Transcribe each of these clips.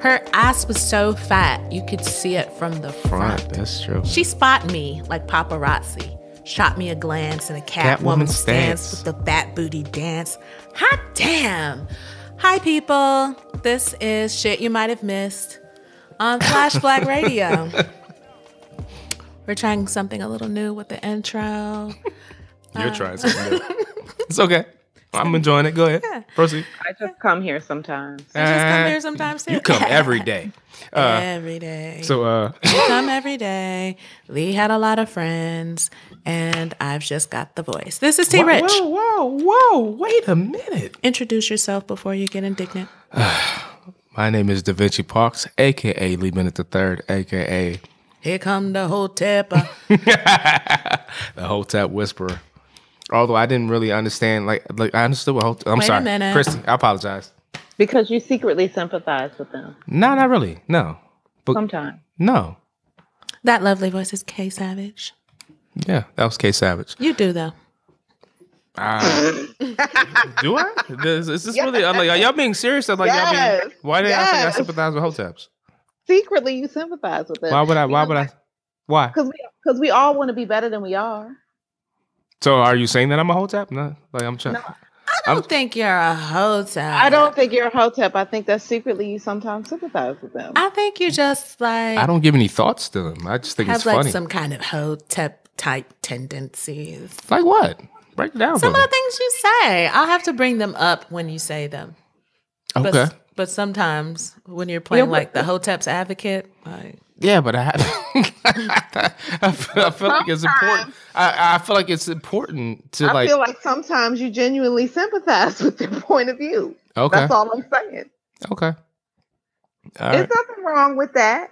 Her ass was so fat you could see it from the front. Front, that's true. She spot me like paparazzi. Shot me a glance and a Catwoman Catwoman stance with the fat booty dance. Hot damn! Hi, people. This is shit you might have missed on Flash Black Radio. We're trying something a little new with the intro. You're uh, trying something new. it's okay. I'm enjoying it. Go ahead. Proceed. I just come here sometimes. I just come Uh, here sometimes too. You come every day. Uh, every day. so, uh, I come every day. Lee had a lot of friends, and I've just got the voice. This is T Rich. Whoa, whoa, whoa! Wait a minute. Introduce yourself before you get indignant. My name is Da Vinci Parks, aka Lee Bennett the Third, aka Here come the whole tipper. the whole Hotep Whisperer. Although I didn't really understand, like, like I understood what. Hot- I'm Wait a sorry, minute. Christy. I apologize. Because you secretly sympathize with them No, not really. No, but sometimes. no. that lovely voice is K Savage. Yeah, that was K Savage. You do though. Ah. Do I? Is, is this really? I'm like, are y'all being serious? Or like, y'all Yes. being, why did I think I Yes. sympathize with Hoteps? Secretly, you sympathize with them. Why would I? Why would I? Why? Because we, because we all want to be better than we are. So, are you saying that I'm a Hotep? No, like I'm trying. I don't think you're a hotel. I don't think you're a hotep. I think that secretly you sometimes sympathize with them. I think you're just like I don't give any thoughts to them. I just think have it's like funny. some kind of hotep type tendencies. like what? Break it down. Some of the things you say, I'll have to bring them up when you say them. But, Okay. But sometimes when you're playing but- like the Hotep's advocate, like Yeah, but I have. I, feel, I feel like it's important. I, I feel like it's important to I like. I feel like sometimes you genuinely sympathize with their point of view. okay. That's all I'm saying. Okay. All There's right. nothing wrong with that.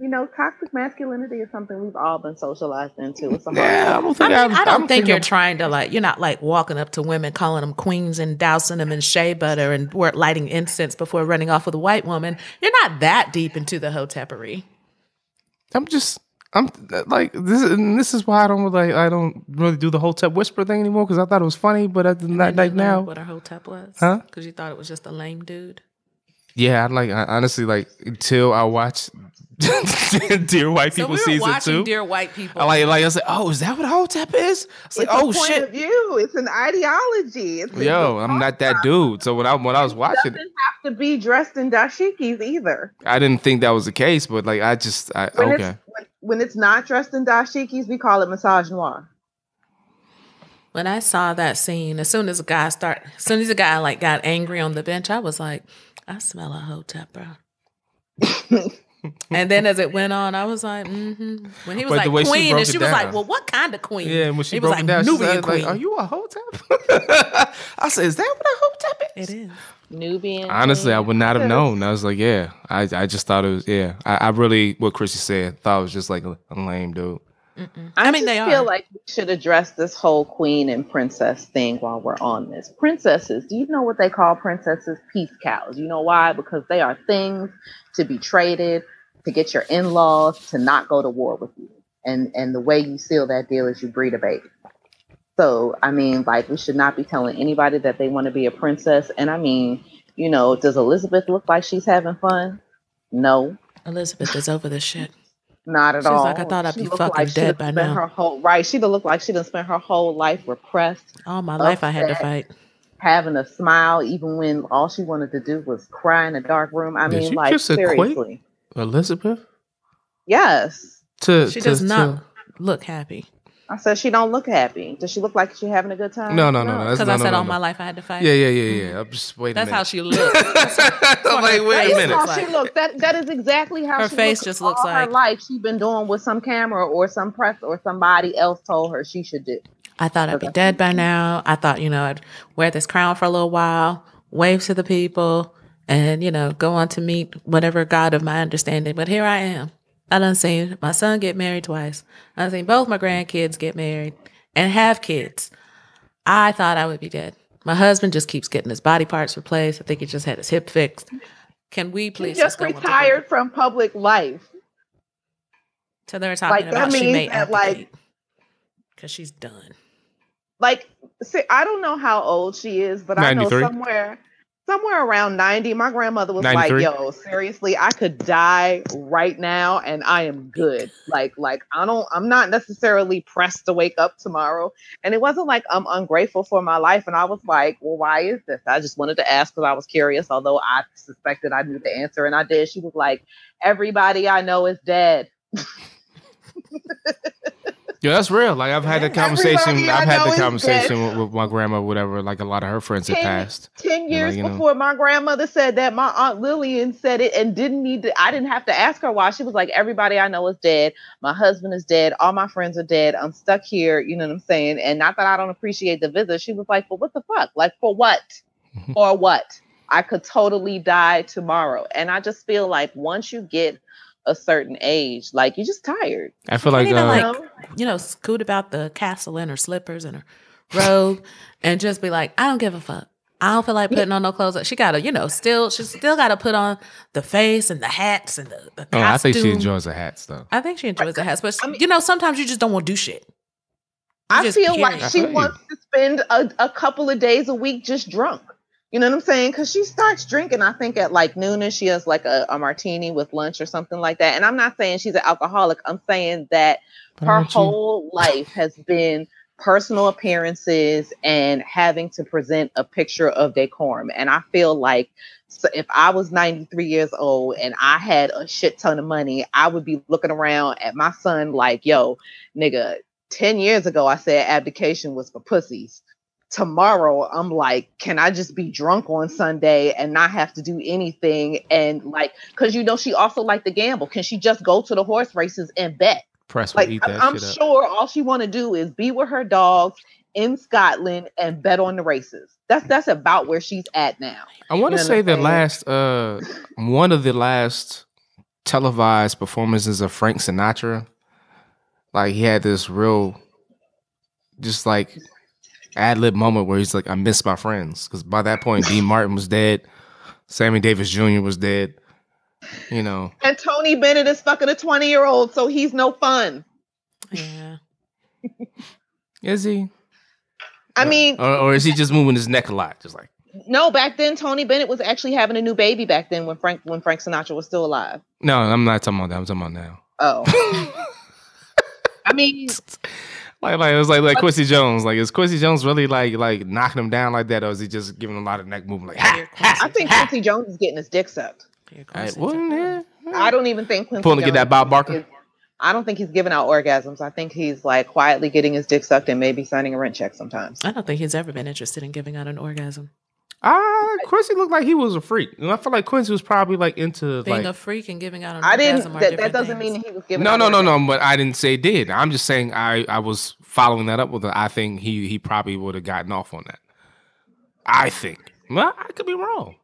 You know, toxic masculinity is something we've all been socialized into. It's Yeah, I don't I think mean, I'm- I don't I'm think you're thinking- trying to like. You're not like walking up to women, calling them queens, and dousing them in shea butter and lighting incense before running off with a white woman. You're not that deep into the hotepery. I'm just. I'm like this. And this is why I don't like. I don't really do the Hotep whisper thing anymore because I thought it was funny, but I, did not like now. what a hotep was, Huh? Because you thought it was just a lame dude. Yeah, I like I, honestly like until I watch Dear White So People we were season watching two. Dear White People. I like like I was like, oh, is that what a Hotep is? It's like, a oh point shit. of view. It's an ideology. It's Yo, I'm not that dude. So when I when I was watching It watching, doesn't have to be dressed in dashikis either. I didn't think that was the case, but like I just I When okay. it's when, when it's not dressed in dashikis, we call it misogynoir. when I saw that scene, as soon as a guy start, as soon as a guy like got angry on the bench, I was like, I smell a hotep, bro. and then as it went on, I was like, mm-hmm. When he was But like queen, broke and she was like, well, what kind of queen? Yeah, when she he was broke like, it down, she Nubian said, queen. like, "Are you a Hotep?" I said, "Is that what a Hotep is?" it is. Nubian. Honestly, I would not have known. I was like, "Yeah." I I just thought it was yeah. I, I really what Chrissy said thought it was just like a, a lame dude. I mean, just they feel are. like we should address this whole queen and princess thing while we're on this. Princesses, do you know what they call princesses? Peace cows. You know why? Because they are things to be traded to get your in-laws to not go to war with you. And and the way you seal that deal is you breed a baby. So I mean, like we should not be telling anybody that they want to be a princess. And I mean, you know, does Elizabeth look like she's having fun? No. Elizabeth is over this shit. Not at She's all. like, I thought I'd She be looked fucking she dead done by spent now. Her whole, right. She'd have looked like she done spent her whole life repressed, All my life, I had to fight. having a smile, even when all she wanted to do was cry in a dark room. I Did mean, you like, just seriously. Elizabeth Yes. to She to- does to- not look happy I said she don't look happy. Does she look like she's having a good time? No, no, no, no. Because no, I said no, all no. my life I had to fight. Yeah, yeah, yeah, yeah. I'm just waiting. That's how she looks. I'm like, wait a face That's minute. how she looks. That that is exactly how Her she face looks. just looks all like- her life she's been doing with some camera or some press or somebody else told her she should do. I thought I'd be dead by now. I thought, you know, I'd wear this crown for a little while, wave to the people, and, you know, go on to meet whatever God of my understanding. But here I am. I done seen my son get married twice. I done seen both my grandkids get married and have kids. I thought I would be dead. My husband just keeps getting his body parts replaced. I think he just had his hip fixed. Can we He please just go on to- retired from public life. So they were talking Like, that about she means may that, like- because she's done. Like, see, I don't know how old she is, but I know somewhere somewhere around 90 my grandmother was 93? like yo seriously i could die right now and i am good. Like like i don't i'm not necessarily pressed to wake up tomorrow. And it wasn't like i'm ungrateful for my life and i was like well why is this? I just wanted to ask because i was curious although i suspected i knew the answer and i did. She was like everybody i know is dead Yeah, that's real. Like I've had the conversation. Everybody I've had the conversation with, with my grandma, whatever. Like a lot of her friends had passed. 10 years you know. before my grandmother said that my aunt lillian said it and didn't need to i didn't have to ask her why she was like everybody i know is dead my husband is dead all my friends are dead i'm stuck here you know what i'm saying and not that i don't appreciate the visit she was like well what the fuck like for what for what i could totally die tomorrow and i just feel like once you get a certain age like you're just tired I feel like, even, uh, like, you know? you know, scoot about the castle in her slippers and her robe and just be like, I don't give a fuck. I don't feel like putting on no clothes. She gotta, you know, still she still gotta put on the face and the hats and the, the oh, I think she enjoys the hats though. I think she enjoys the hats, but I mean- you know, sometimes you just don't want to do shit. You I feel period. like she wants to spend a, a couple of days a week just drunk. You know what I'm saying? Because she starts drinking, I think, at like noon and she has like a, a martini with lunch or something like that. And I'm not saying she's an alcoholic. I'm saying that But her you- whole life has been personal appearances and having to present a picture of decorum. And I feel like so if I was 93 years old and I had a shit ton of money, I would be looking around at my son like, yo, nigga, 10 years ago I said abdication was for pussies. Tomorrow I'm like, can I just be drunk on Sunday and not have to do anything? And like, cause you know, she also liked to gamble. Can she just go to the horse races and bet? Press Like, eat I'm, that I'm shit up. sure all she want to do is be with her dogs in Scotland and bet on the races. That's that's about where she's at now. I want to You know say the last, uh, one of the last televised performances of Frank Sinatra, like he had this real, just like ad lib moment where he's like, "I miss my friends," because by that point, Dean Martin was dead, Sammy Davis Jr. was dead. You know, And Tony Bennett is fucking a 20 year old, so he's no fun. Yeah. is he? I mean, or, or is he just moving his neck a lot? Just like, no, back then Tony Bennett was actually having a new baby back then when Frank when Frank Sinatra was still alive. no, I'm not talking about that. I'm talking about now. Oh. I mean, Like, like it was like like Quincy Jones. Like, is Quincy Jones really like like knocking him down like that, or is he just giving him a lot of neck movement? Like, ha, ha. I think Quincy Jones is getting his dick sucked. Here All right, well, the- yeah. I don't even think Quincy Pulling to get that Bob Barker? is- I don't think he's giving out orgasms. I think he's like quietly getting his dick sucked and maybe signing a rent check sometimes. I don't think he's ever been interested in giving out an orgasm. Ah, Quincy looked like he was a freak. And I feel like Quincy was probably like into Being like. a freak and giving out an I didn't. That, that doesn't things. mean that he was giving. no, out no, no, orgasms. no. But I didn't say did. I'm just saying I I was following that up with. A, I think he he probably would have gotten off on that. I think. Well, I could be wrong.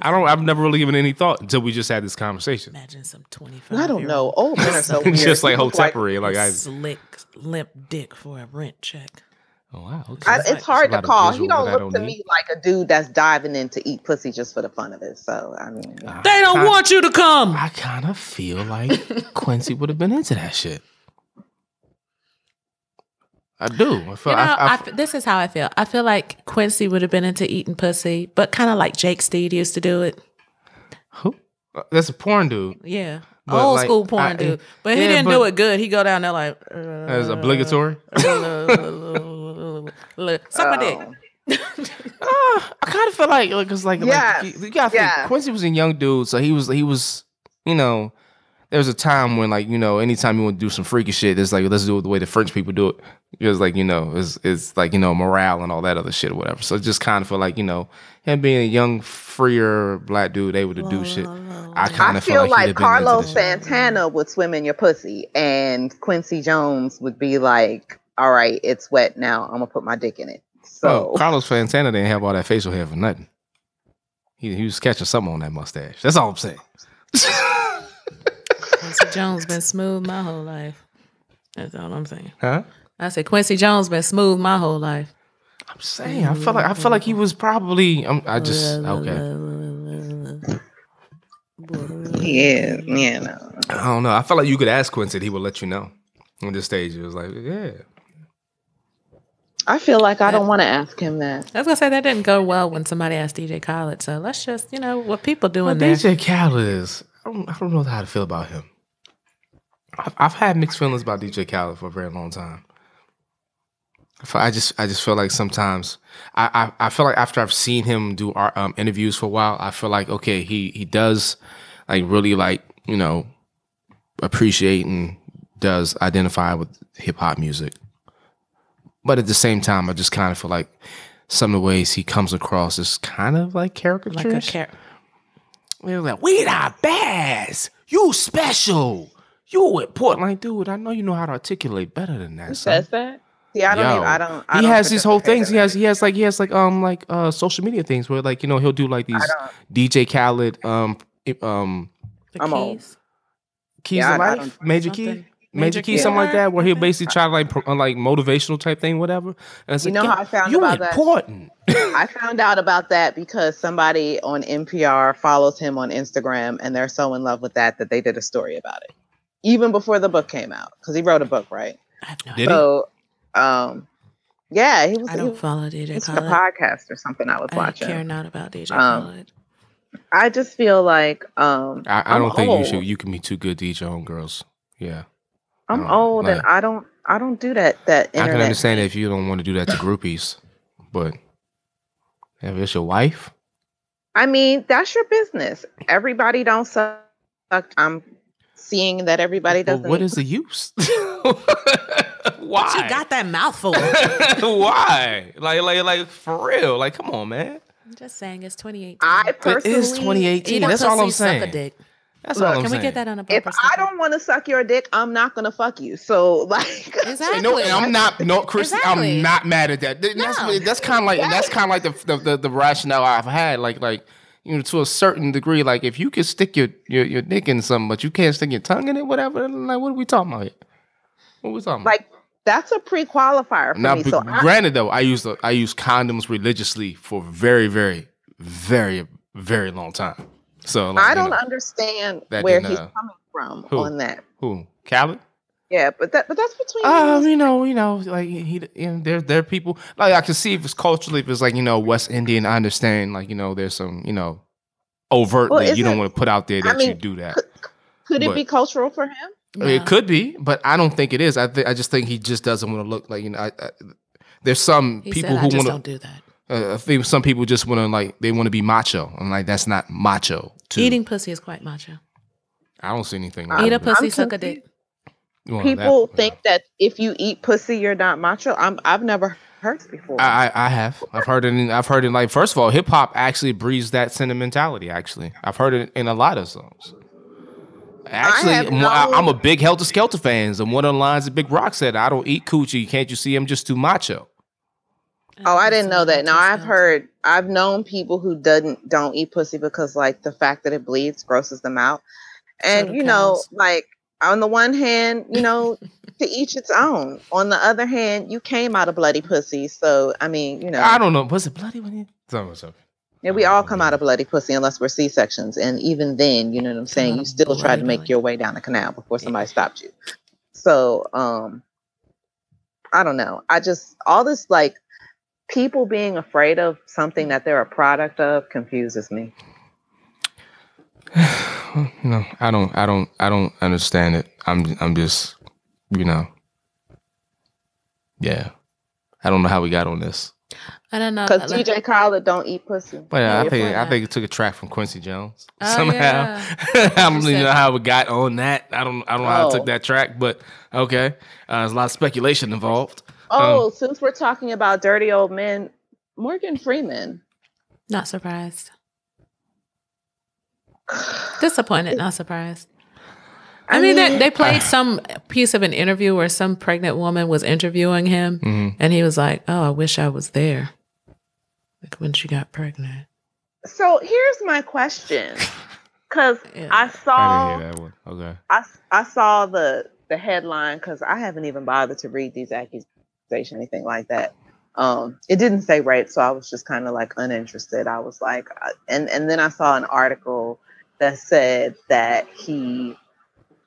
I don't. I've never really given any thought until we just had this conversation. Imagine some 25 I don't know. Old men are so Just weird. just like People Hotel Parade. Like I. slick, limp dick for a rent check. Oh wow. Okay. I, It's it's hard to call. He don't look to don't me need. like a dude that's diving in to eat pussy just for the fun of it. So I mean, yeah. They don't kinda- want you to come. I kind of feel like Quincy would have been into that shit. I do. I feel. You know, I, I, I f- this is how I feel. I feel like Quincy would have been into eating pussy, but kind of like Jake Steed used to do it. who? Uh, That's a porn dude. Yeah, But, old like, school porn I- dude. But he yeah, didn't but- do it good. He go down there like As uh, obligatory. Look, suck my dick. Ah, I kind of feel like because like, Yes, like you, you gotta think. Quincy was a young dude, so he was he was you know there was a time when like you know anytime you want to do some freaky shit, it's like let's do it the way the French people do it. It was like you know it's it's like you know morale and all that other shit or whatever. So it just kind of feel like you know him being a young freer black dude able to do shit. I kind of feel feel like, like, he'd have been into Carlos this shit. Santana would swim in your pussy, and Quincy Jones would be like, "All right, it's wet now. I'm gonna put my dick in it." So Oh, Carlos Santana didn't have all that facial hair for nothing. He, he was catching something on that mustache. That's all I'm saying. Quincy Jones been smooth my whole life. That's all I'm saying. Huh? I said Quincy Jones been smooth my whole life. I'm saying. I feel like I feel like he was probably. I'm, I just okay. Yeah, yeah. know. I don't know. I felt like you could ask Quincy. He would let you know on this stage. It was like, yeah. I feel like I don't want to ask him that. I was gonna say that didn't go well when somebody asked DJ Khaled. So let's just, you know, what people doing Well, there. DJ Khaled is. I don't, I don't know how to feel about him. I've, I've had mixed feelings about DJ Khaled for a very long time. I I just, I just feel like sometimes, I, I, I feel like after I've seen him do our, um, interviews for a while, I feel like okay, he, he does, like really like you know, appreciate and does identify with hip hop music, but at the same time, I just kind of feel like some of the ways he comes across is kind of like caricature. like a car- They were like, we the best. You special. You important. Like, dude, I know you know how to articulate better than that. Who son. says that? See, I don't. Yo, even, I don't. I he don't has these whole things. He has he has like he has like um like uh social media things where like you know he'll do like these DJ Khaled um um the I'm old. keys. keys Yeah, to I- I life don't- major key something. Major Major key Key. something like that where he'll basically try to like pro- uh, like motivational type thing whatever. And it's You like, know how I found you about that? important. I found out about that because somebody on NPR follows him on Instagram, and they're so in love with that that they did a story about it, even before the book came out, because he wrote a book, right? I have no Did idea. he? So, um, yeah, he was. I don't was follow DJ it's a podcast or something I was I don't watching. care not about DJ Um, Khaled. I just feel like um, I, I I'm don't think old. you should. You can be too good to eat your own girls. Yeah. I'm um, old and I don't. I don't do that. That I can internet. understand if you don't want to do that to groupies, but if it's your wife, I mean, that's your business. Everybody don't suck. I'm seeing that everybody doesn't. what is the use? Why? You got that mouthful. Why? Like, like, like for real? Like, come on, man. I'm just saying it's 2018. I It personally, is 2018. That's all I'm pussy, suck a saying. Dick. That's Look, all I'm Can saying. we get that on a If bumper I don't want to suck your dick, I'm not gonna fuck you. So like, Exactly. No, and I'm not. No, Chris, Exactly. I'm not mad at that. Th- That's No. that's kind of like that's kind of like the, the the the rationale I've had. Like like you know to a certain degree. Like if you can stick your your, your dick in something, but you can't stick your tongue in it, whatever. Like what are we talking about here? What are we talking about? like that's a pre-qualifier for Now, me. but So I, granted, though, I use the, I use condoms religiously for very, very, very, very long time. So like, I don't know, understand that where he's uh, coming from who? on that. who Khaled? Yeah, but that but that's between. Um, me you know, you know, like he, you know, there, there are people like I can see if it's culturally, if it's like you know West Indian, I understand. Like you know, there's some, you know, overtly you don't isn't- want to put out there that I mean, you do that. could, could it but- be cultural for him? No. It could be, but I don't think it is. I think I just think he just doesn't want to look like you know. I, I, there's some He people said, who I just want don't to. do that. Uh, I think some people just want to like they want to be macho. I'm like that's not macho. To, Eating pussy is quite macho. I don't see anything. I'm- wrong Eat a with it. pussy, I'm suck a dick. Well, People that- think that if you eat pussy, you're not macho. I'm. I've never heard this before. I, I I have. I've heard it. In, I've heard it. Like first of all, hip hop actually breeds that sentimentality. Actually, I've heard it in a lot of songs. Actually, have mo- I no- am a big Helter Skelter fan. And one of the lines that Big Rock said, "I don't eat coochie. Can't you see? I'm just too macho." Oh, I didn't know that. Now I've heard, I've known people who doesn't don't eat pussy because like the fact that it bleeds grosses them out, and do you know, cows. like on the one hand, you know, to each its own. On the other hand, you came out of bloody pussy, so I mean, you know, I don't know. Was it bloody when you? Sorry. yeah, we all come out of bloody pussy unless we're C sections, and even then, you know what I'm saying. You still try to make your way down the canal before somebody stopped you. So, um, I don't know. I just all this like people being afraid of something that they're a product of confuses me. No, I don't. I don't. I don't understand it. I'm. I'm just. You know. Yeah. I don't know how we got on this, I don't know. Because like- DJ Khaled don't eat pussy. but yeah, I think I think it took a track from Quincy Jones Oh, somehow. yeah. I don't You really said- know how we got on that. I don't. I don't know how I took Oh. that track, but okay. Uh, there's a lot of speculation involved. Oh, Um, since we're talking about dirty old men, Morgan Freeman. Not surprised. Disappointed, not surprised. I, mean, they, they played some piece of an interview where some pregnant woman was interviewing him, mhm. and he was like, "Oh, I wish I was there." Like when she got pregnant. So here's my question, because Yeah. I I saw didn't hear that one. Okay. I I saw the the headline because I haven't even bothered to read these accusations, anything like that. Um, it didn't say rape, so I was just kind of like uninterested. I was like, uh, and and then I saw an article that said that he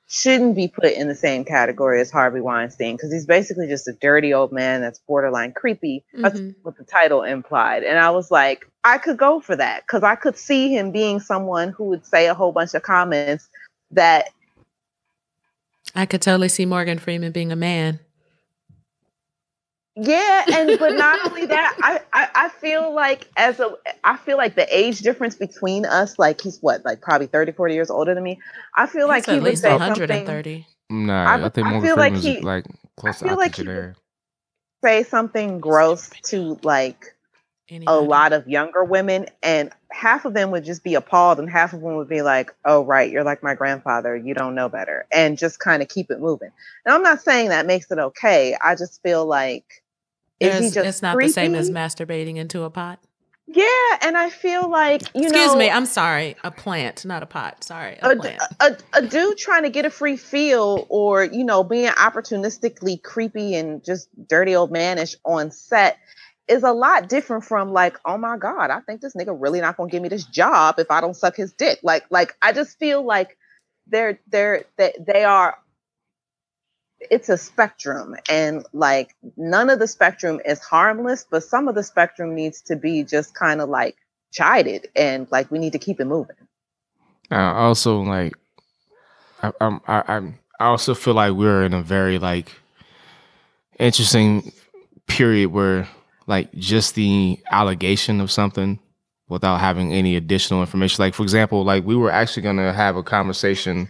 shouldn't be put in the same category as Harvey Weinstein because he's basically just a dirty old man that's borderline creepy. That's Mhm. what the title implied. And I was like, I could go for that because I could see him being someone who would say a whole bunch of comments that I could totally see Morgan Freeman being a man. Yeah, and but not only that, I, I I feel like as a I feel like the age difference between us, like he's what, like probably 30, 40 years older than me. I feel like He's he at least 130. Nah, I- I, think I Morgan feel like he- like close I to feel like he octogenarian. say something gross to like a lot of younger women, and half of them would just be appalled, and half of them would be like, "Oh, right, you're like my grandfather. You don't know better," and just kind of keep it moving. And I'm not saying that makes it okay. I just feel like just it's not the same as masturbating into a pot. Yeah, and I feel like you Excuse know, me, I'm sorry. A plant, not a pot. Sorry, a a, plant. a, a dude trying to get a free feel or you know being opportunistically creepy and just dirty old manish on set is a lot different from like oh my god i think this nigga really not gonna give me this job if i don't suck his dick like like i just feel like they're they're they, they are it's a spectrum and like none of the spectrum is harmless but some of the spectrum needs to be just kind of like chided and like we need to keep it moving also, like, I'm, I, I'm, I also feel like we're in a very like interesting period where, like, just the allegation of something without having any additional information. Like, for example, like we were actually going to have a conversation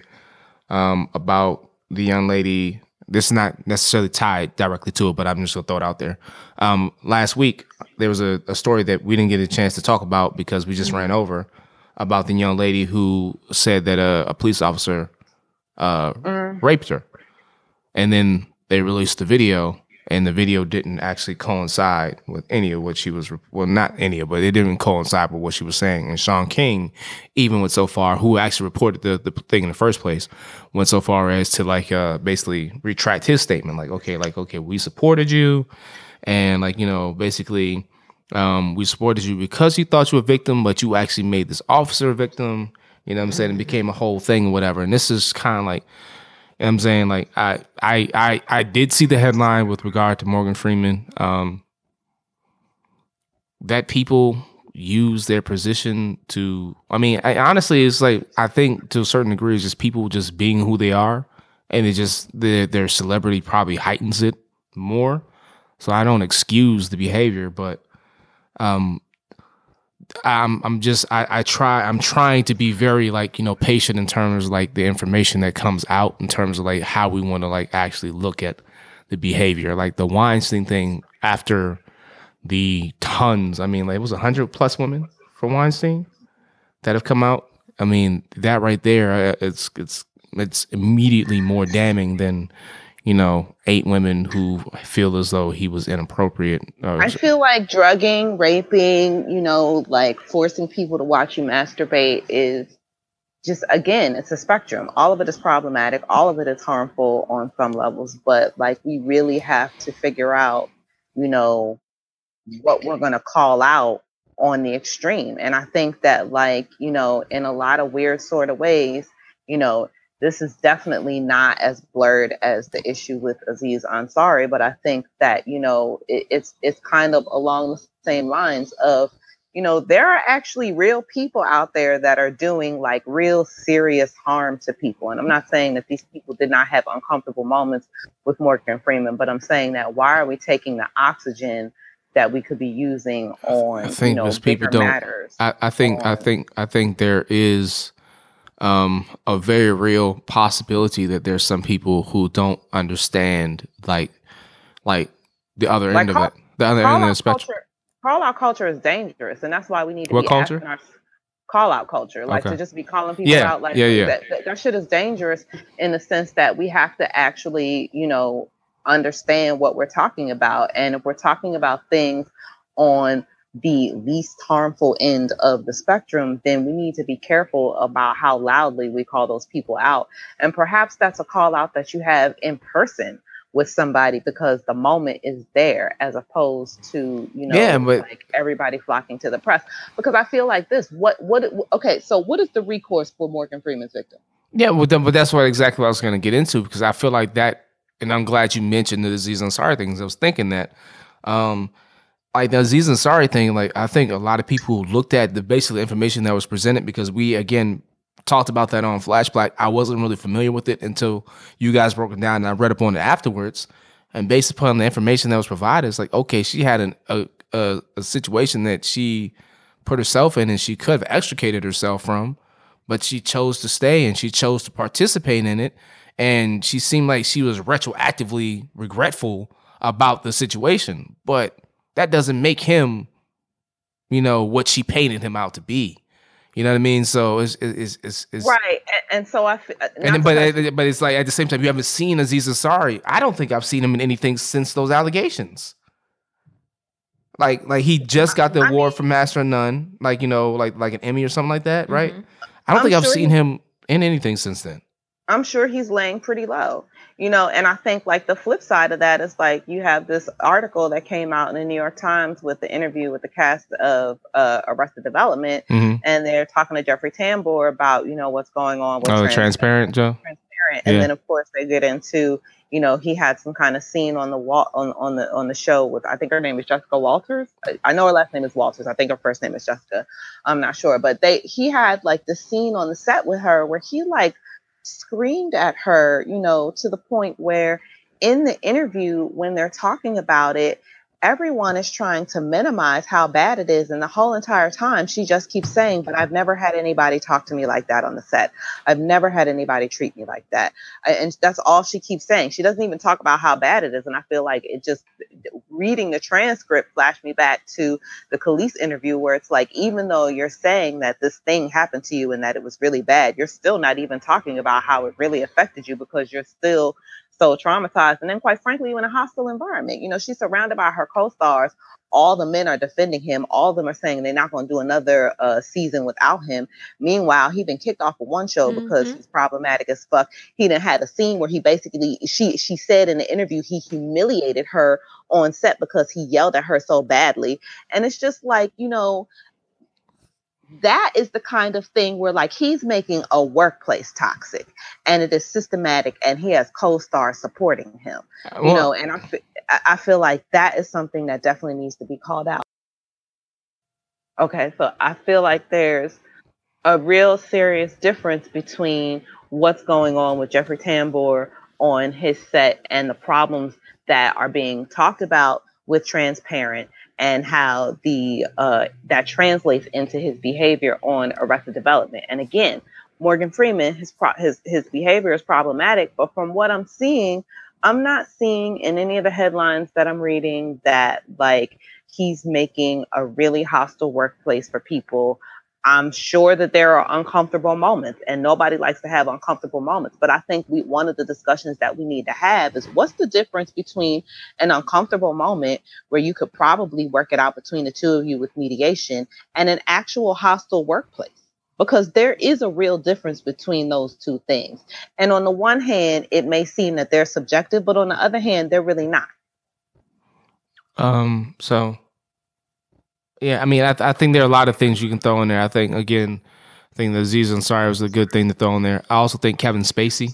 um, about the young lady. This is not necessarily tied directly to it, but I'm just gonna throw it out there. Um, last week, there was a, a story that we didn't get a chance to talk about because we just ran over about the young lady who said that a, a police officer uh, Mm. raped her. And then they released the video, and the video didn't actually coincide with any of what she was, well, not any of, but it didn't coincide with what she was saying. And Shaun King even went so far, who actually reported the, the thing in the first place, went so far as to like uh, basically retract his statement. Like, okay, like, okay, we supported you. And like, you know, basically, um, we supported you because you thought you were a victim, but you actually made this officer a victim. You know what I'm saying? It became a whole thing or whatever. And this is kind of like, I'm saying? Like I, I, I, I did see the headline with regard to Morgan Freeman. Um, that people use their position to, I mean, I, honestly, it's like, I think to a certain degree, it's just people just being who they are. And it just, their, their celebrity probably heightens it more. So I don't excuse the behavior, but, um, I'm I'm just I, I try I'm trying to be very like you know patient in terms of like the information that comes out in terms of like how we want to like actually look at the behavior. Like the Weinstein thing after the tons I mean like it was hundred plus women from Weinstein that have come out. I mean that right there uh, it's it's it's immediately more damning than you know eight women who feel as though he was inappropriate uh, I feel like drugging, raping, you know, like forcing people to watch you masturbate is just again, it's a spectrum. All of it is problematic, all of it is harmful on some levels, but like we really have to figure out, you know, what we're going to call out on the extreme. And I think that like, you know, in a lot of weird sort of ways, you know, this is definitely not as blurred as the issue with Aziz Ansari, but I think that you know it, it's it's kind of along the same lines of you know there are actually real people out there that are doing like real serious harm to people, and I'm not saying that these people did not have uncomfortable moments with Morgan Freeman, but I'm saying that why are we taking the oxygen that we could be using on I think you know people don't- matters? I, I think I think I think there is um, a very real possibility that there's some people who don't understand like like the other Like end call- of it, the other end of the out spectrum. culture call out culture is dangerous and that's why we need to What be culture? asking our call out culture like Okay. to just be calling people Yeah, out like yeah, yeah. That, that, that shit is dangerous in the sense that we have to actually you know understand what we're talking about and if we're talking about things on the least harmful end of the spectrum, then we need to be careful about how loudly we call those people out. And perhaps that's a call out that you have in person with somebody because the moment is there as opposed to you know Yeah, but- like everybody flocking to the press because i feel like this what what okay so what is the recourse for morgan freeman's victim Yeah, well, then, but that's what exactly what I was going to get into because I feel like that, and I'm glad you mentioned the Aziz sorry things. I was thinking that, um, like the Aziz Ansari thing, like I think a lot of people looked at the basically information that was presented because we again talked about that on Flash Black. I wasn't really familiar with it until you guys broke it down, and I read up on it afterwards. And based upon the information that was provided, it's like okay, she had an, a, a a situation that she put herself in, and she could have extricated herself from but she chose to stay and she chose to participate in it. And she seemed like she was retroactively regretful about the situation. But that doesn't make him, you know, what she painted him out to be. You know what I mean? So it's it's it's, it's right and, and so I. uh, And then, but to cut- uh, but it's like at the same time you haven't seen Aziz Ansari. I don't think I've seen him in anything since those allegations. Like like he just got the I award mean- from Master of None, like you know, like like an Emmy or something like that, right? Mhm. I don't I'm think I've seen he- him in anything since then. I'm sure he's laying pretty low, you know. And I think like the flip side of that is like you have this article that came out in the New York Times with the interview with the cast of uh, Arrested Development, Mm-hmm. and they're talking to Jeffrey Tambor about you know what's going on with Oh, trans- transparent, Joe. transparent. And Yeah. then of course they get into, you know, he had some kind of scene on the wall on, on the on the show with I think her name is Jessica Walters. I, I know her last name is Walters. I think her first name is Jessica. I'm not sure. But they he had like the scene on the set with her where he like screamed at her, you know, to the point where in the interview when they're talking about it, everyone is trying to minimize how bad it is. And the whole entire time, she just keeps saying, But I've never had anybody talk to me like that on the set. I've never had anybody treat me like that. And that's all she keeps saying. She doesn't even talk about how bad it is. And I feel like it just reading the transcript flashed me back to the Kelis interview where it's like, even though you're saying that this thing happened to you and that it was really bad, you're still not even talking about how it really affected you because you're still so traumatized. And then, quite frankly, you're in a hostile environment. You know, she's surrounded by her co stars. All the men are defending him. All of them are saying they're not going to do another uh, season without him. Meanwhile, he been kicked off of one show because Mhm. he's problematic as fuck. He done had a scene where he basically she she said in the interview he humiliated her on set because he yelled at her so badly. And it's just like, you know, that is the kind of thing where like he's making a workplace toxic and it is systematic and he has co-stars supporting him uh, you know and I, I I feel like that is something that definitely needs to be called out. Okay so i feel like there's a real serious difference between what's going on with jeffrey tambor on his set and the problems that are being talked about with transparent and how the uh, that translates into his behavior on arrested development and again morgan freeman his pro- his his behavior is problematic but from what i'm seeing I'm not seeing in any of the headlines that I'm reading that like he's making a really hostile workplace for people. I'm sure that there are uncomfortable moments and nobody likes to have uncomfortable moments, but I think we one of the discussions that we need to have is what's the difference between an uncomfortable moment where you could probably work it out between the two of you with mediation and an actual hostile workplace? Because there is a real difference between those two things. And on the one hand, it may seem that they're subjective, but on the other hand, they're really not. Um. So, yeah. I mean, I, I think there are a lot of things you can throw in there. I think again, I think the Aziz Ansari was a good thing to throw in there. I also think Kevin Spacey,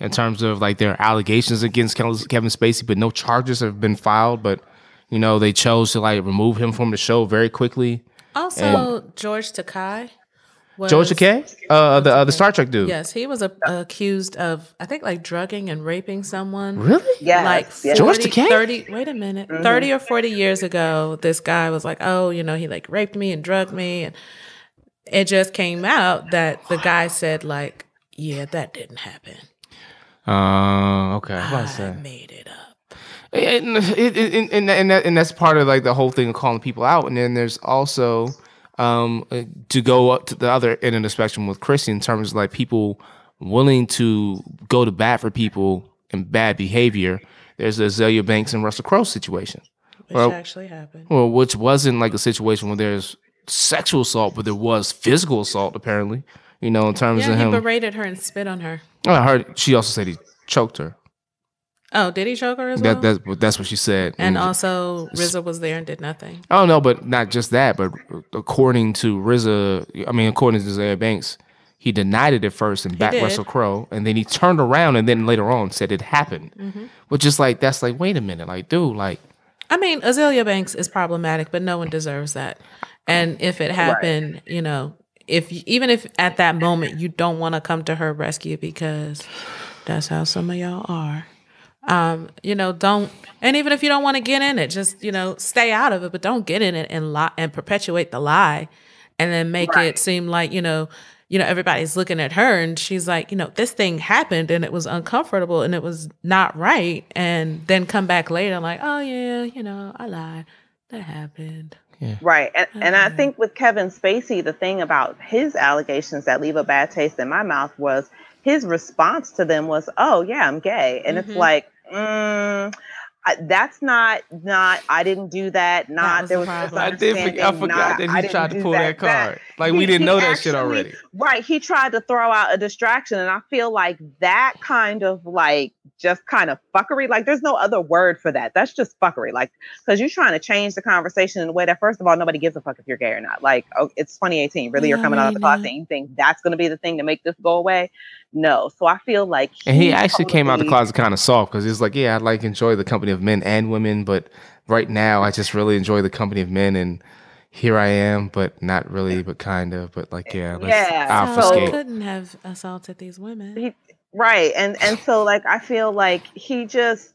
in terms of like there are allegations against Kevin Spacey, but no charges have been filed. But you know, they chose to like remove him from the show very quickly. Also, George Takei. Was, George Takei, uh, the uh, the Star Trek dude. Yes, he was a, accused of, I think, like drugging and raping someone. Really? Yeah. like yes. 40, George Takei? 30 wait a minute Mhm. 30 or 40 years ago this guy was like oh you know he like raped me and drugged me and it just came out that the guy said like yeah that didn't happen Uh, okay. I was about to i say. made it up and, it, it, and, and, and, that, and that's part of like the whole thing of calling people out and then there's also um uh, to go up to the other end of the spectrum with chrissy in terms of like people willing to go to bat for people in bad behavior there's the Azealia Banks and russell crowe situation which Well- actually happened. Well, which wasn't like a situation where there's sexual assault, but there was physical assault apparently. You know, in terms Yeah, of he him. berated her and spit on her. Oh, I heard she also said he choked her. Oh, did he choke her as well? That that's what that's what she said. and also, RZA was there and did nothing. Oh no, but not just that. But according to RZA, I mean, according to Zaire Banks, he denied it at first and backed. Russell Crowe, and then he turned around and then later on said it happened. Mm-hmm. Which is like that's like, wait a minute, like, dude, like, I mean, Azealia Banks is problematic, but no one deserves that. And if it happened, you know, if even if at that moment you don't want to come to her rescue because that's how some of y'all are, um, you know, don't. And even if you don't want to get in it, just you know, stay out of it, but don't get in it and lie and perpetuate the lie, and then make Right. it seem like you know. You know, everybody's looking at her and she's like, you know, this thing happened and it was uncomfortable and it was not right. And then come back later like, oh, yeah, you know, I lied. That happened. Right. And, and I think with Kevin Spacey, the thing about his allegations that leave a bad taste in my mouth was his response to them was, "Oh yeah, I'm gay," and it's Mhm. like, mm, I, that's not not. I didn't do that. Not was there was problem. I did. Forget, I forgot not, that I he didn't tried to pull that, card. Like we He- didn't he know that shit already. Right. He tried to throw out a distraction. And I feel like that kind of like just kind of fuckery, like there's no other word for that. That's just fuckery. Like, because you're trying to change the conversation in a way that, first of all, nobody gives a fuck if you're gay or not. Like, oh, it's 2018. Really, you're Yeah, coming out of the closet and you think that's going to be the thing to make this go away? No. So I feel like. And he he's actually came out the closet kind of soft because he's like, yeah, I like enjoy the company of men and women, but right now I just really enjoy the company of men, and here I am, but not really, but kind of, but like, yeah, let's Yeah, So he couldn't have assaulted these women. He- right and and so like i feel like he just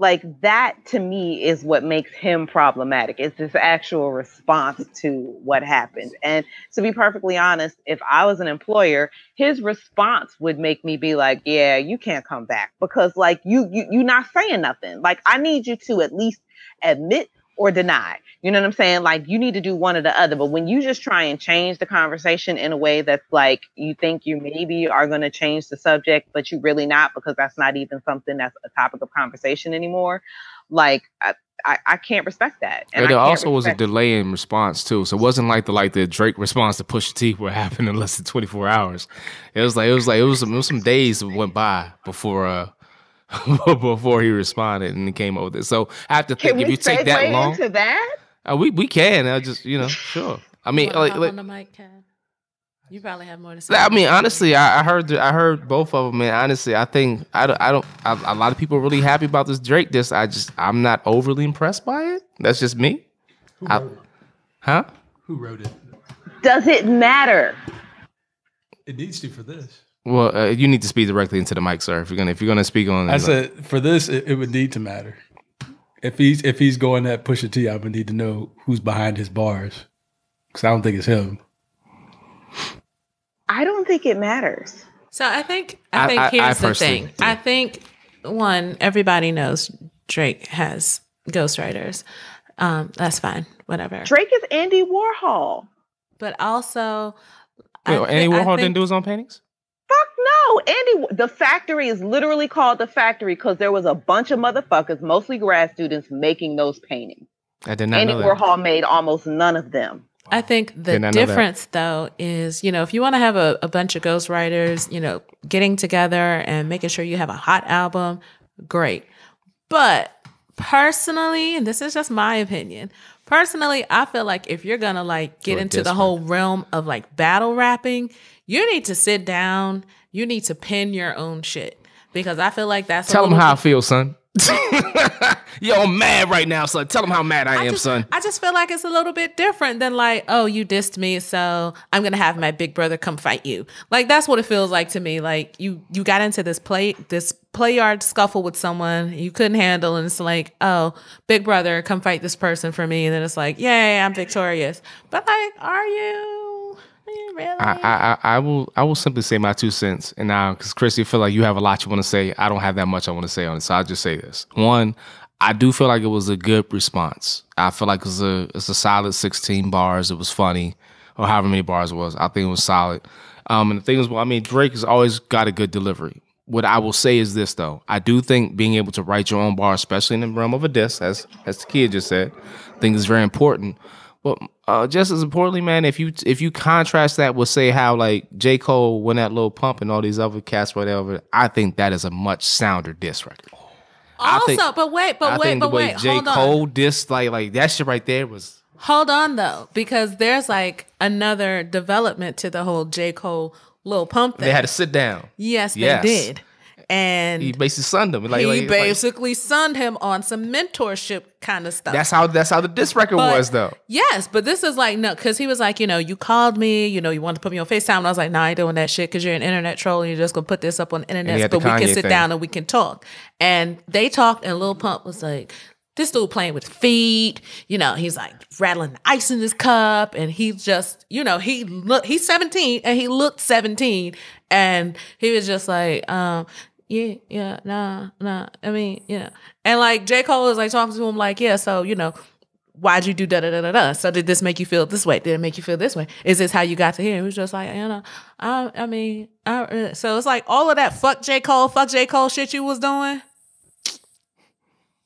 like that to me is what makes him problematic it's this actual response to what happened. And to be perfectly honest if i was an employer his response would make me be like yeah you can't come back. Because like you, you you're not saying nothing. Like i need you to at least admit or deny. You know what i'm saying? Like you need to do one or the other. But when you just try and change the conversation in a way that's like you think you maybe are going to change the subject but you really not because that's not even something that's a topic of conversation anymore like i i, I can't respect that. And I there also was a delay in response too, so it wasn't like the like the Drake response to Pusha T where happened in less than twenty four hours. It was like it was like it was some, it was some days that went by before uh before he responded and he came up with it. So I have to can think if you take that long, into that uh, we we can. I just you know sure. I mean Wanna like, like on the mic, Ken? You probably have more to say. I mean, honestly, I, I heard the, I heard both of them, and honestly, I think I don't, I don't I, a lot of people are really happy about this Drake. This I just I'm not overly impressed by it. That's just me, Who I- it? huh? Who wrote it? does it matter It needs to for this. Well, uh, you need to speak directly into the mic, sir. If you're gonna if you're gonna speak on, I said for this, it, it would need to matter. If he's if he's going at Pusha T, I would need to know who's behind his bars, because I don't think it's him. i don't think it matters So I think I- I think I- I here's the personally- thing. I think one, everybody knows Drake has ghostwriters. Um, that's fine, whatever. drake is andy warhol But also, Wait, thi- Andy I Warhol think- didn't do his own paintings. Fuck no. Andy, the factory is literally called the factory because there was a bunch of motherfuckers, mostly grad students, making those paintings. I did not Andy know that. Warhol made almost none of them. I think the Did not know that. difference, though, is you know if you want to have a, a bunch of ghostwriters, you know, getting together and making sure you have a hot album, great. But personally, and this is just my opinion, personally, I feel like if you're gonna like get into the whole realm of like battle rapping, you need to sit down. You need to pin your own shit because I feel like that's Tell little how I feel, son. Yo, I'm mad right now, son. Tell him how mad I, I am, just, son. I just feel like it's a little bit different than like, oh, you dissed me, so I'm gonna have my big brother come fight you. Like that's what it feels like to me. Like you you got into this play this play yard scuffle with someone you couldn't handle, and it's like, oh, big brother, come fight this person for me, and then it's like, yay, I'm victorious. But like, are you? Really? I, I, I will I will simply say my two cents, and now because Chrissy, I feel like you have a lot you want to say. I don't have that much I want to say on it, so I'll just say this. One, I do feel like it was a good response. I feel like it's a it's a solid 16 bars. It was funny, or however many bars it was. I think it was solid. Um, and the thing is, well, I mean, Drake has always got a good delivery. what I will say is this though. I do think being able to write your own bar, especially in the realm of a diss, as as the kid just said, I think is very important. But uh, just as importantly, man, if you if you contrast that with say how like J. Cole went at Lil Pump and all these other cats, whatever, I think that is a much sounder diss record. Also, think- but wait, but I wait, but wait, J. hold on. Cole dissed like like that shit right there was Hold on though, because there's like another development to the whole J. Cole Lil Pump thing. they had to sit down. yes, they did. And He he, basically sunned him. Like, like- like- basically sunned him on some mentorship kind of stuff. that's how that's how the diss record But- was though. Yes, but this is like no, because he was like, you know, you called me, you know, you wanted to put me on Facetime, and I was like, nah, I ain't doing that shit because you're an internet troll and you're just gonna put this up on the internet, but we can sit thing. down and we can talk. And they talked, and Lil Pump was like. This dude playing with feet, you know, he's like rattling the ice in his cup, and he just, you know, he look he's 17 and he looked 17, and he was just like, um, yeah, yeah, nah, nah. I mean, yeah. And like J. Cole is like talking to him like, yeah, so you know, why'd you do da da da da da? So did this make you feel this way? Did it make you feel this way? Is this how you got to here? It was just like, you know, I, I mean, I, uh, so it's like all of that fuck J. Cole, fuck J. Cole shit you was doing.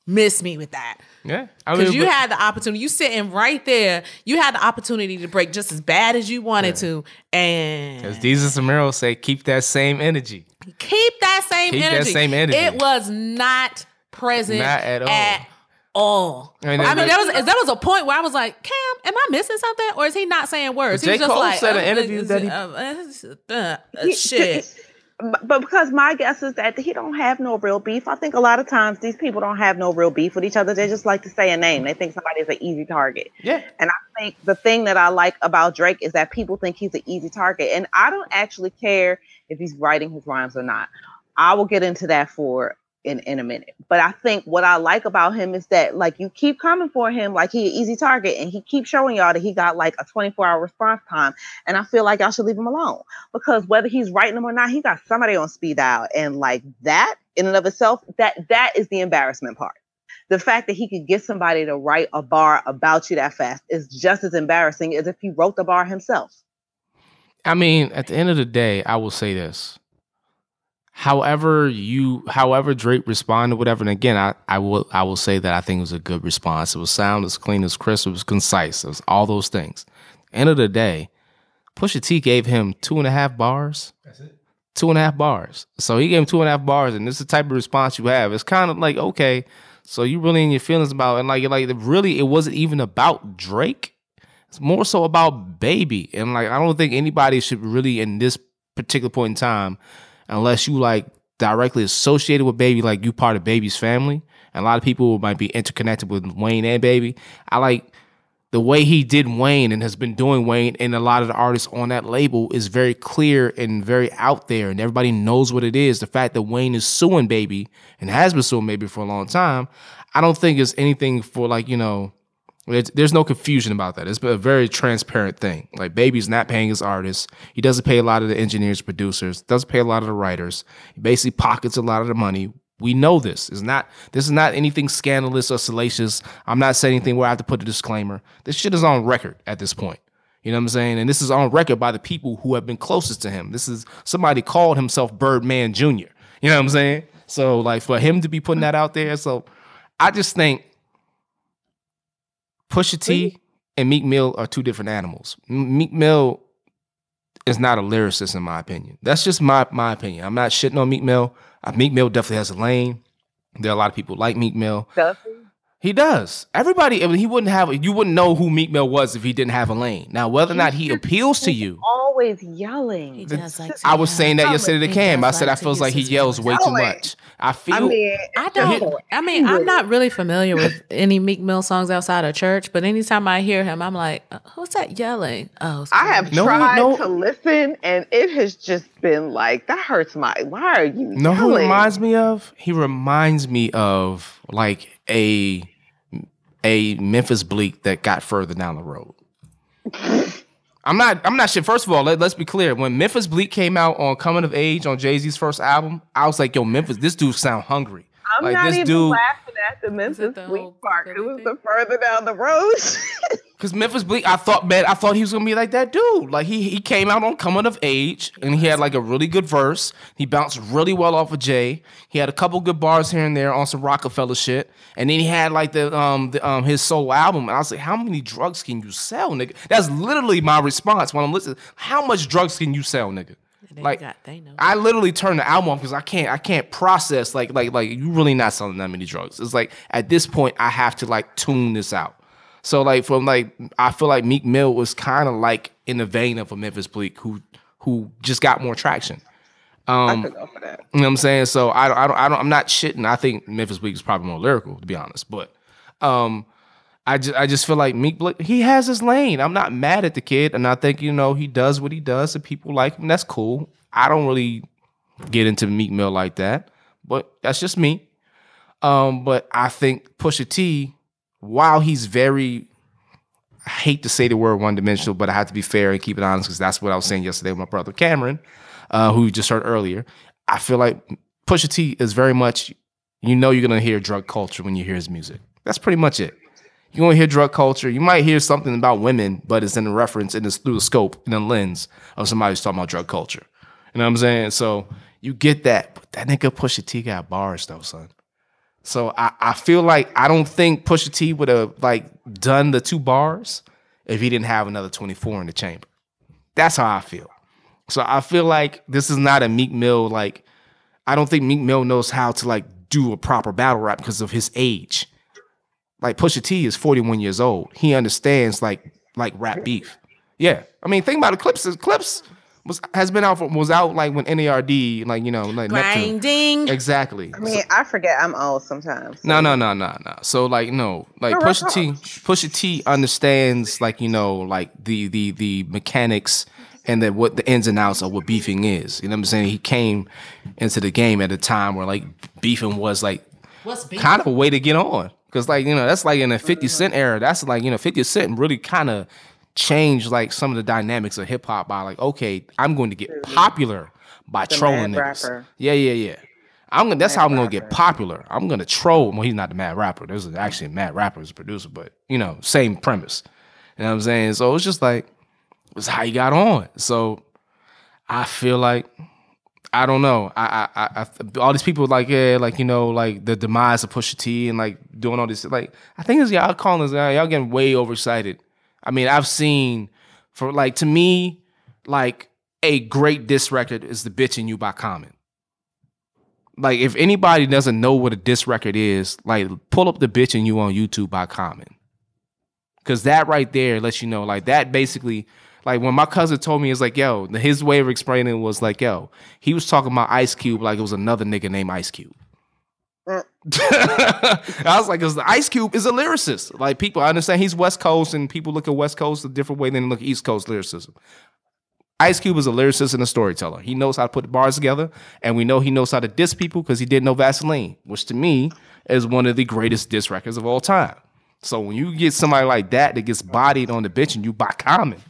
Miss me with that. Yeah, Because you had the opportunity, you sitting right there, you had the opportunity to break just as bad as you wanted to, and as Jesus Amiro say, keep that same energy. keep that same Keep that energy. same energy. It was not present Not at all. At all. I I mean, mean, that- there was there was a point where I was like, "Cam, am I missing something, or is he not saying words?" J. He's just Cole like, said uh, an interview uh, that he- uh, uh, uh, He- shit. But because my guess is that he don't have no real beef. I think a lot of times these people don't have no real beef with each other. They just like to say a name. They think somebody is an easy target. Yeah. And I think the thing that I like about Drake is that people think he's an easy target. And I don't actually care if he's writing his rhymes or not. I will get into that for in, in a minute. But I think what I like about him is that like you keep coming for him like he an easy target and he keeps showing y'all that he got like a 24 hour response time. And I feel like y'all should leave him alone because whether he's writing them or not, he got somebody on speed dial. And like that in and of itself, that that is the embarrassment part. The fact that he could get somebody to write a bar about you that fast is just as embarrassing as if he wrote the bar himself. I mean, at the end of the day, I will say this. However, you however Drake responded, whatever, and again, I, I will I will say that I think it was a good response. It was sound, it was clean, it was crisp, it was concise, it was all those things. End of the day, Pusha T gave him two and a half bars. That's it. Two and a half bars. So he gave him two and a half bars, and this is the type of response you have. It's kind of like, okay, so you really in your feelings about and like like really it wasn't even about Drake. It's more so about baby. And like I don't think anybody should really in this particular point in time, unless you like directly associated with baby, like you part of baby's family. And a lot of people might be interconnected with Wayne and baby. I like the way he did Wayne and has been doing Wayne and a lot of the artists on that label is very clear and very out there and everybody knows what it is. The fact that Wayne is suing Baby and has been suing Baby for a long time, I don't think it's anything for like, you know, it's, there's no confusion about that. It's a very transparent thing. Like Baby's not paying his artists. He doesn't pay a lot of the engineers, producers, doesn't pay a lot of the writers. He basically pockets a lot of the money. We know this. It's not this is not anything scandalous or salacious. I'm not saying anything where I have to put a disclaimer. This shit is on record at this point. You know what I'm saying? And this is on record by the people who have been closest to him. This is somebody called himself Birdman Jr. You know what I'm saying? So like for him to be putting that out there, so I just think Pusha T and Meek Mill are two different animals. Meek Mill is not a lyricist in my opinion. That's just my my opinion. I'm not shitting on Meek Mill. Meek Mill definitely has a lane. There are a lot of people like Meek Mill. Does he? He does. Everybody, I mean, he wouldn't have. You wouldn't know who Meek Mill was if he didn't have a lane. Now, whether or not he appeals to you, Always yelling. He does like I was saying that Yelling. yesterday to Cam. I said like I to feels like he yells voice. way too much. I feel. I mean, I don't. I mean, I'm not really familiar with any Meek Mill songs outside of church, but anytime I hear him, I'm like, uh, "Who's that yelling?" Oh, it's I have No, tried no. to listen, and it has just been like that hurts my. Why are you? No, who he reminds me of? He reminds me of like a a Memphis Bleek that got further down the road. I'm not. I'm not shit. First of all, let, let's be clear. When Memphis Bleek came out on Coming of Age on Jay Z's first album, I was like, "Yo, Memphis, this dude sound hungry." I'm like not this even dude. laughing at the Memphis the Bleek whole part. It was the further down the road. Cause Memphis Bleek, I thought, man, I thought he was gonna be like that dude. Like he he came out on coming of age, and he had like a really good verse. He bounced really well off of Jay. He had a couple good bars here and there on some Rockefeller shit, and then he had like the um the, um his solo album. And I was like, how many drugs can you sell, nigga? That's literally my response when I'm listening. How much drugs can you sell, nigga? They Like got, they know. I literally turned the album off because I can't I can't process like like like you really not selling that many drugs. It's like at this point I have to like tune this out. So like from like I feel like Meek Mill was kind of like in the vein of a Memphis Bleek who who just got more traction. I could go for that. You know what I'm saying? So I don't I don't, I don't I'm not shitting. I think Memphis Bleek is probably more lyrical to be honest, but um I just I just feel like Meek he has his lane. I'm not mad at the kid and I think you know he does what he does and people like him. That's cool. I don't really get into Meek Mill like that, but that's just me. Um but I think Pusha T while he's very I hate to say the word one dimensional, but I have to be fair and keep it honest because that's what I was saying yesterday with my brother Cameron, uh, who you just heard earlier. I feel like Pusha T is very much, you know, you're gonna hear drug culture when you hear his music. That's pretty much it. You're gonna hear drug culture. You might hear something about women, but it's in a reference and it's through the scope and the lens of somebody who's talking about drug culture. You know what I'm saying? So you get that, but that nigga Pusha T got bars though, son. So I, I feel like I don't think Pusha T would have like done the two bars if he didn't have another 24 in the chamber. That's how I feel. So I feel like this is not a Meek Mill like I don't think Meek Mill knows how to like do a proper battle rap because of his age. Like Pusha T is 41 years old. He understands like like rap beef. Yeah. I mean, think about it. Clipse is Clipse was has been out for, was out like when N.E.R.D like you know like Neptune. Grinding. Exactly. I mean, I forget I'm old sometimes. No, no, no, no, no. So like no, like No, Pusha rock T, on. Pusha T understands like you know like the the the mechanics and that what the ins and outs of what beefing is. You know what I'm saying? He came into the game at a time where like beefing was like What's beef? kind of a way to get on. Cause like, you know, that's like in the 50 Cent era. That's like, you know, 50 Cent really kind of changed like some of the dynamics of hip hop by like, okay, I'm going to get popular by The trolling niggas. rapper. Yeah, yeah, yeah. I'm gonna that's how I'm gonna get popular. I'm gonna troll. Well, he's not the mad rapper. There's actually a mad rapper as a producer, but you know, same premise. You know what I'm saying? So it's just like it's how he got on. So I feel like I don't know. I, I, I, I all these people like yeah, like you know, like the demise of Pusha T and like doing all this. Like I think it's y'all calling y'all getting way overexcited. I mean, I've seen for like to me, like a great diss record is the Bitch in Yoo by Common. Like if anybody doesn't know what a diss record is, like pull up the Bitch in Yoo on YouTube by Common. Cause that right there lets you know, like that basically, like when my cousin told me, it's like, yo, his way of explaining was like, yo, he was talking about Ice Cube like it was another nigga named Ice Cube. I was like, because the Ice Cube is a lyricist. Like people, I understand he's West Coast, and people look at West Coast a different way than they look at East Coast lyricism. Ice Cube is a lyricist and a storyteller. He knows how to put the bars together, and we know he knows how to diss people because he did No Vaseline, which to me is one of the greatest diss records of all time. So when you get somebody like that that gets bodied on the Bitch in Yoo buy Common,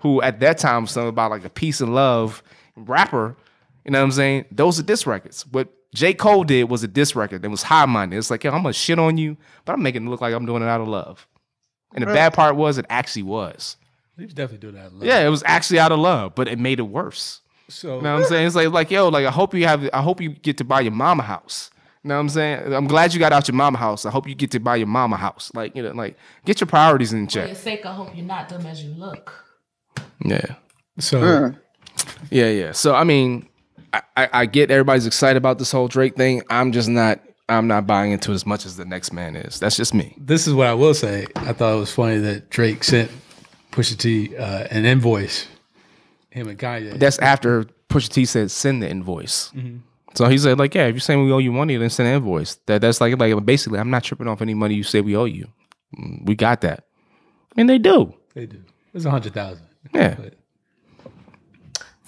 who at that time was something about like a peace and love rapper, you know what I'm saying? Those are diss records. What J. Cole did was a diss record that was high minded. It's like, yo, I'm gonna shit on you, but I'm making it look like I'm doing it out of love. And the bad part was it actually was. He was definitely doing that. Love. Yeah, it was actually out of love, but it made it worse. So You know what I'm saying? It's like, like, yo, like I hope you have I hope you get to buy your mama house. You know what I'm saying? I'm glad you got out your mama house. I hope you get to buy your mama house. Like, you know, like get your priorities in check. For check. your sake, I hope you're not dumb as you look. Yeah. so. Yeah, yeah. So I mean, I, I, get everybody's excited about this whole Drake thing. I'm just not I'm not buying into it as much as the next man is. That's just me. this is what I will say. I thought it was funny that Drake sent Pusha T uh, an invoice. Him and Kanye. That's after Pusha T said send the invoice. So he said, like, yeah, if you're saying we owe you money, then send an invoice. That that's like like basically, I'm not tripping off any money you say we owe you. Mm, We got that. And they do. they do. It's a hundred thousand. Yeah. But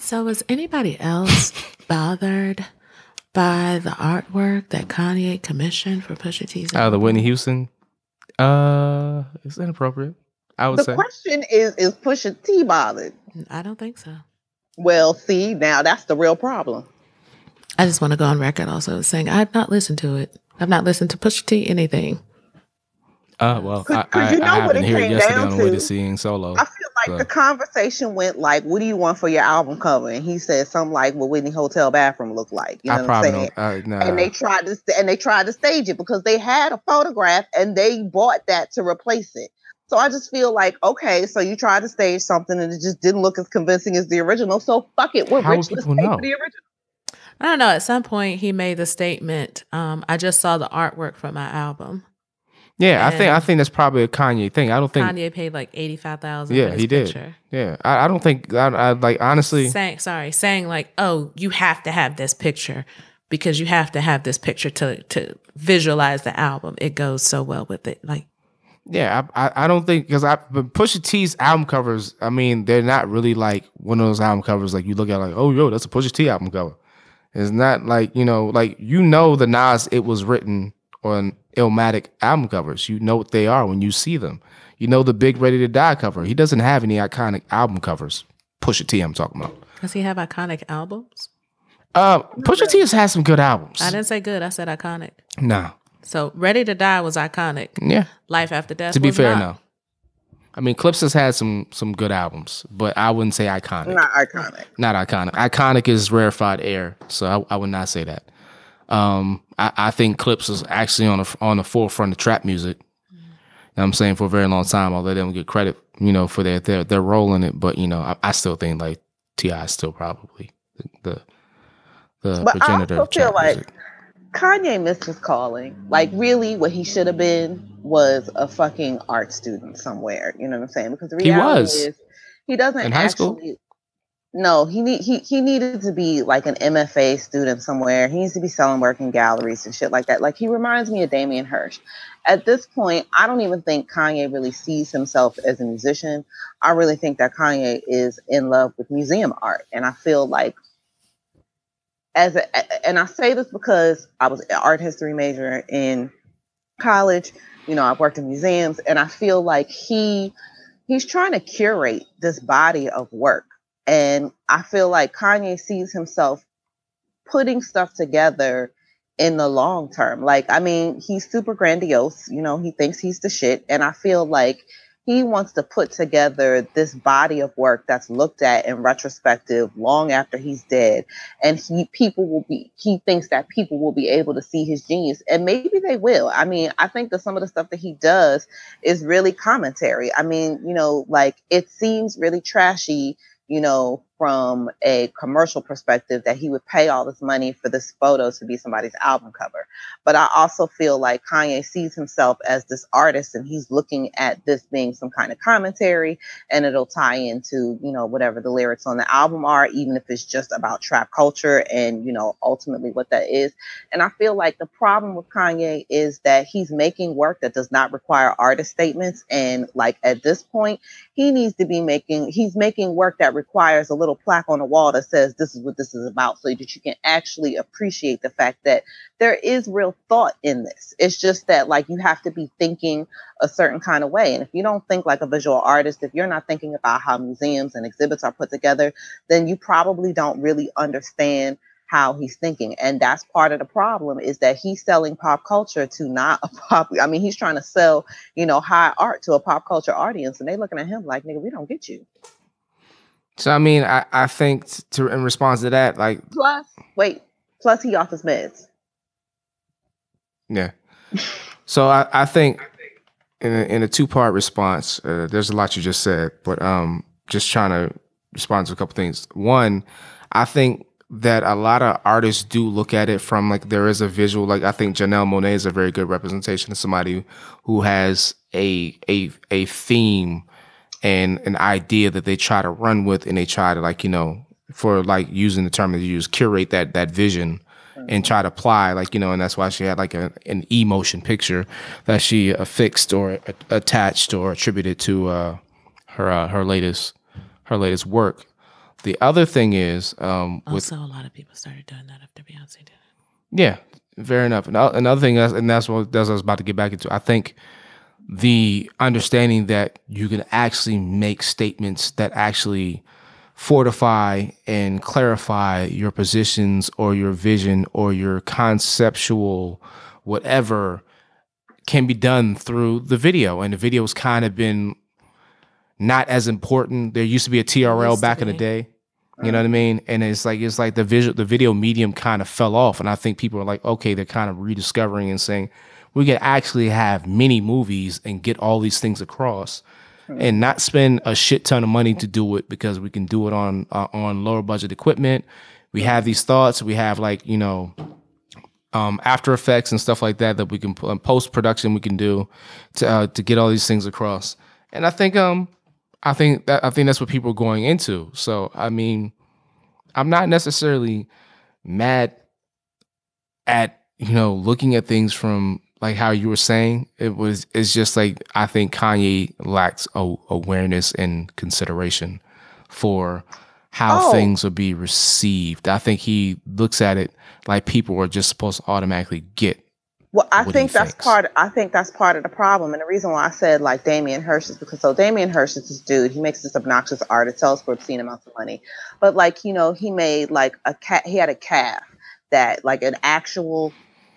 So, was anybody else bothered by the artwork that Kanye commissioned for Pusha T's? Out of the Whitney Houston, uh, it's inappropriate. I would The say. question is, is Pusha T bothered? I don't think so. Well, see, now that's the real problem. I just want to go on record also saying I've not listened to it. I've not listened to Pusha T anything. Uh, well, I, 'Cause I, you know I what happened it here came yesterday down on the way to? to seeing Solo. I feel like the conversation went like, "What do you want for your album cover?" And he said something like, "What Whitney Hotel bathroom look like?" You know I what I'm saying? Uh, nah. and they tried to and they tried to stage it because they had a photograph and they bought that to replace it. So I just feel like, okay, so you tried to stage something and it just didn't look as convincing as the original. So fuck it, we're How would rich. Let's people pay know? for the original. I don't know. At some point, he made the statement. Um, I just saw the artwork for my album. Yeah, I think I think that's probably a Kanye thing. I don't think. Kanye paid like eighty five thousand. Yeah, he did. Picture. Yeah, I, I don't think. I, I like honestly. Saying sorry, saying like, oh, you have to have this picture because you have to have this picture to to visualize the album. It goes so well with it. Like, Yeah, I, I, I don't think because I but Pusha T's album covers. I mean, they're not really like one of those album covers like you look at like, oh yo, that's a Pusha T album cover. It's not like you know, like you know the Nas it was written on Illmatic album covers. You know what they are when you see them. You know the Big Ready to Die cover. He doesn't have any iconic album covers. Pusha T, I'm talking about. does he have iconic albums? Uh, Pusha T has had some good albums. I didn't say good. I said iconic. Nah, So, Ready to Die was iconic. yeah. Life After Death. To be was fair, not. no. I mean, Clipse has had some some good albums, but I wouldn't say iconic. Not iconic. not iconic. Iconic is rarefied air, so I, I would not say that. Um, I, I think Clipse is actually on the on the forefront of trap music. You know what I'm saying for a very long time, although they don't get credit, you know, for their their their role in it. But you know, I, I still think like T.I. is still probably the the, the But I also feel like music. Kanye missed his calling. Like, really, what he should have been was a fucking art student somewhere. You know what I'm saying? Because the He reality was. is, he doesn't In high school? No, he need he he needed to be like an MFA student somewhere. He needs to be selling work in galleries and shit like that. Like he reminds me of Damien Hirst. At this point, I don't even think Kanye really sees himself as a musician. I really think that Kanye is in love with museum art, and I feel like as a, and I say this because I was an art history major in college. You know, I've worked in museums, and I feel like he he's trying to curate this body of work, and I feel like Kanye sees himself putting stuff together in the long term. Like, I mean, he's super grandiose. You know, he thinks he's the shit, and I feel like he wants to put together this body of work that's looked at in retrospective long after he's dead and he people will be he thinks that people will be able to see his genius and maybe they will i mean i think that some of the stuff that he does is really commentary i mean you know like it seems really trashy you know from a commercial perspective that he would pay all this money for this photo to be somebody's album cover. But i also feel like kanye sees himself as this artist and he's looking at this being some kind of commentary and it'll tie into you know whatever the lyrics on the album are even if it's just about trap culture and you know ultimately what that is. And i feel like the problem with kanye is that he's making work that does not require artist statements. And like at this point he needs to be making he's making work that requires a little plaque on the wall that says this is what this is about so that you can actually appreciate the fact that there is real thought in this it's just that like you have to be thinking a certain kind of way. And if you don't think like a visual artist, if you're not thinking about how museums and exhibits are put together, then you probably don't really understand how he's thinking. And that's part of the problem is that he's selling pop culture to not a pop. I mean, he's trying to sell, you know, high art to a pop culture audience. And they looking at him like, nigga, we don't get you. So I mean, I, I think to in response to that, like Plus, wait, plus he off his meds. Yeah. So I, I think in a, in a two part response, uh, there's a lot you just said, but um, just trying to respond to a couple things. One, I think that a lot of artists do look at it from like there is a visual. Like I think Janelle Monáe is a very good representation of somebody who has a a a theme and an idea that they try to run with, and they try to like you know for like using the term that you use, curate that that vision and try to apply like you know and that's why she had like a, an emotion picture that she affixed or attached or attributed to uh, her uh, her latest her latest work the other thing is um, with Also, a lot of people started doing that after Beyonce did it. yeah, fair enough. And another thing, and that's what that's what I was about to get back into. I think the understanding that you can actually make statements that actually fortify and clarify your positions or your vision or your conceptual whatever can be done through the video. And the video's kind of been not as important. There used to be a trl back in the day. You know what i mean? And it's like it's like the visual the video medium kind of fell off. And i think people are like okay they're kind of rediscovering and saying we can actually have mini movies and get all these things across and not spend a shit ton of money to do it because we can do it on uh, on lower budget equipment. We have these thoughts. We have like you know, um, After Effects and stuff like that that we can post production we can do to uh, to get all these things across. And I think um I think that I think that's what people are going into. So I mean, I'm not necessarily mad at you know looking at things from like how you were saying it was it's just like i think kanye lacks a, awareness and consideration for how Oh. things will be received i think he looks at it like people are just supposed to automatically get Well, I What do you think that's think? part. I think that's part of the problem, and the reason why I said like Damien Hirst is because so Damien Hirst is this dude. He makes this obnoxious art. It sells for obscene amounts of money, but like you know, he made like a cat. He had a calf that like an actual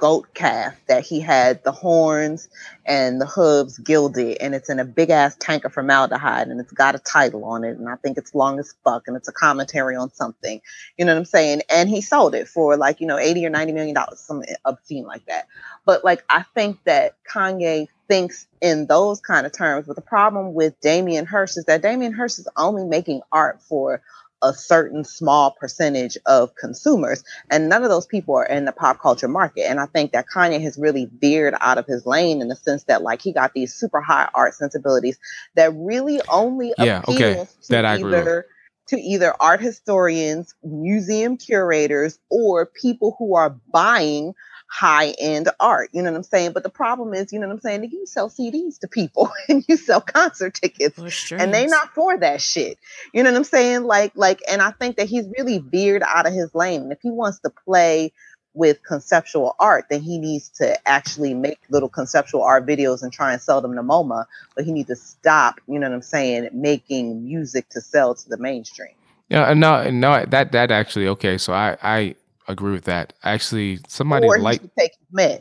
goat calf that he had the horns and the hooves gilded, and it's in a big ass tank of formaldehyde, and it's got a title on it, and I think it's long as fuck, and it's a commentary on something. You know what I'm saying? And he sold it for like you know eighty or ninety million dollars, something obscene like that. But like I think that Kanye thinks in those kind of terms. But the problem with Damien Hirst is that Damien Hirst is only making art for a certain small percentage of consumers, and none of those people are in the pop culture market. And I think that Kanye has really veered out of his lane in the sense that like he got these super high art sensibilities that really only Yeah, okay. to That I agree either to either art historians, museum curators, or people who are buying high end art. You know what I'm saying? But the problem is, you know what I'm saying? You sell CDs to people and you sell concert tickets. Or And they not for that shit. You know what I'm saying? Like, like, and I think that he's really veered out of his lane. And if he wants to play with conceptual art, then he needs to actually make little conceptual art videos and try and sell them to MoMA. But he needs to stop, you know what I'm saying, making music to sell to the mainstream. yeah no no that that actually okay so i i agree with that actually somebody or like take meds.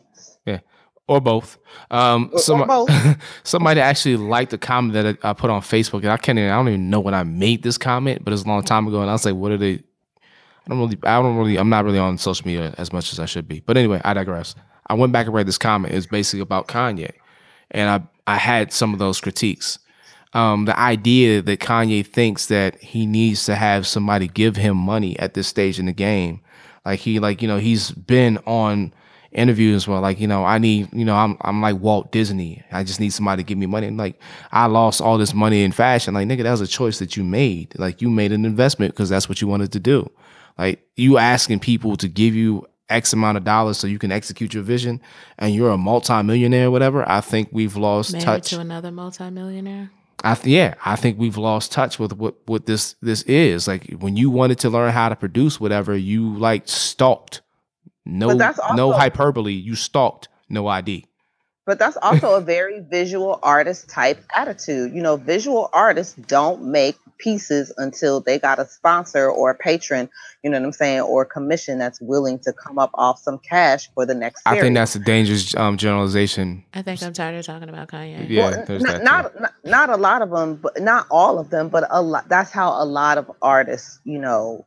or both. Um, Or- or both. somebody actually liked a comment that I I put on Facebook, and I can't. Even, I don't even know when I made this comment, but it's a long time ago, and I was like, "What are they?" I don't really. I don't really. I'm not really on social media as much as I should be. But anyway, I digress. I went back and read this comment. It's basically about Kanye, and I I had some of those critiques. Um, the idea that Kanye thinks that he needs to have somebody give him money at this stage in the game, like he like you know he's been on interviews where like you know I need you know I'm I'm like Walt Disney. I just need somebody to give me money. And like I lost all this money in fashion. Like nigga, that was a choice that you made. Like you made an investment because that's what you wanted to do. Like you asking people to give you X amount of dollars so you can execute your vision, and you're a multimillionaire, or whatever. I think we've lost Married touch. to another multimillionaire. I th- yeah, I think we've lost touch with what what this this is. Like when you wanted to learn how to produce whatever, you like stalked. No, no hyperbole. You stalked. No ID. But that's also a very visual artist type attitude. You know, visual artists don't make pieces until they got a sponsor or a patron, you know what I'm saying, or a commission that's willing to come up off some cash for the next series. I think that's a dangerous um, generalization. I think I'm tired of talking about Kanye. Yeah, Well, there's not, not, not not a lot of them, but not all of them, but a lot. That's how a lot of artists, you know,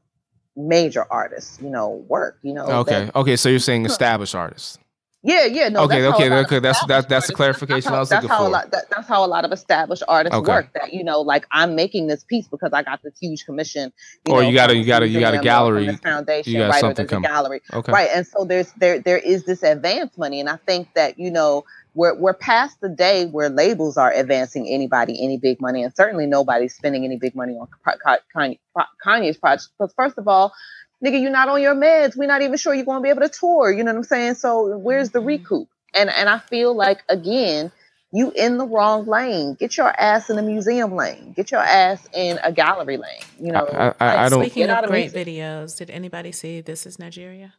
major artists, you know, work. You know. Okay, that- okay. So you're saying established artists. Yeah, yeah. No. Okay, that's okay, a lot of okay, that's- that- that's the clarification I was that's looking how for. A lot, that, that's how a lot of established artists Okay. work. That you know, like I'm making this piece because I got this huge commission. Or know, you got a- you got a- you got a museum or from gallery, foundation, you got right? Something coming. gallery, Okay. right? And so there's there there is this advance money, and I think that you know we're we're past the day where labels are advancing anybody any big money, and certainly nobody's spending any big money on Ka- Ka- Kanye, Kanye's project. Because first of all, nigga, you're not on your meds. We're not even sure you're going to be able to tour. You know what I'm saying? So where's the Mhm. recoup? And and I feel like again. You in the wrong lane. Get your ass in a museum lane. Get your ass in a gallery lane. You know, I, I, I like, don't. Speaking of of great music. videos, did anybody see This Is Nigeria?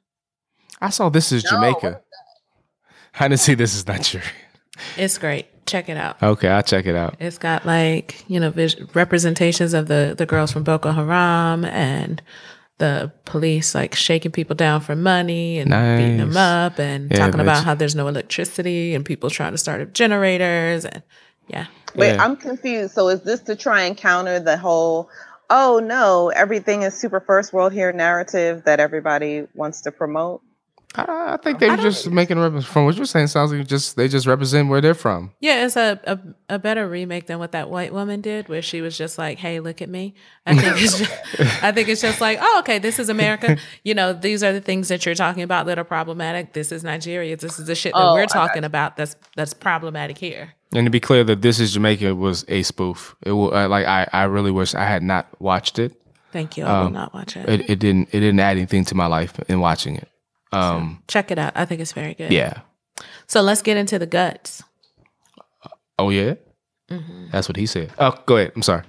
I saw this is No, Jamaica. I didn't see this is Nigeria. It's great. Check it out. Okay, I'll check it out. It's got like you know vis- representations of the the girls from Boko Haram and the police like shaking people down for money and beating them up and Yeah, talking but about how there's no electricity and people trying to start up generators and yeah. Wait, Yeah. I'm confused. So is this to try and counter the whole oh no, everything is super first world here narrative that everybody wants to promote? I, I think they were just making a reference from what you're saying. Sounds like just they just represent where they're from. Yeah, it's a, a a better remake than what that white woman did, where she was just like, "Hey, look at me." I think it's just, I think it's just like, "Oh, okay, this is America." You know, these are the things that you're talking about that are problematic. This is Nigeria. This is the shit that Oh, we're talking about that's that's problematic here. And to be clear, that this is Jamaica was a spoof. It will uh, like I, I really wish I had not watched it. Thank you. I Um, will not watch it. It, it didn't it didn't add anything to my life in watching it. Um, Check it out. I think it's very good. yeah. So let's get into the guts. Oh yeah. Mm-hmm. That's what he said. Oh, go ahead. I'm sorry.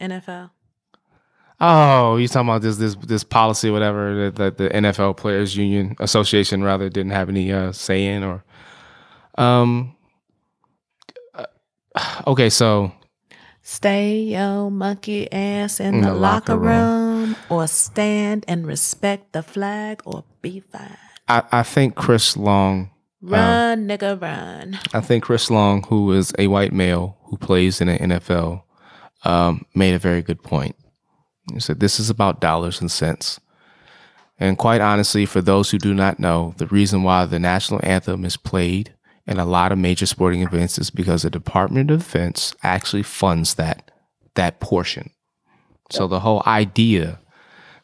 NFL. Oh, you talking about this this this policy, whatever that, the NFL Players Union Association rather didn't have any uh, say in, or um. uh, Okay, so Stay your monkey ass in, In the, the locker, locker room. Or stand and respect the flag or be fine. I, I think Chris Long Run, nigga, run. I think Chris Long, who is a white male who plays in the NFL, um, made a very good point. He said, This is about dollars and cents. And quite honestly, for those who do not know, the reason why the national anthem is played in a lot of major sporting events is because the Department of Defense actually funds that that portion. So the whole idea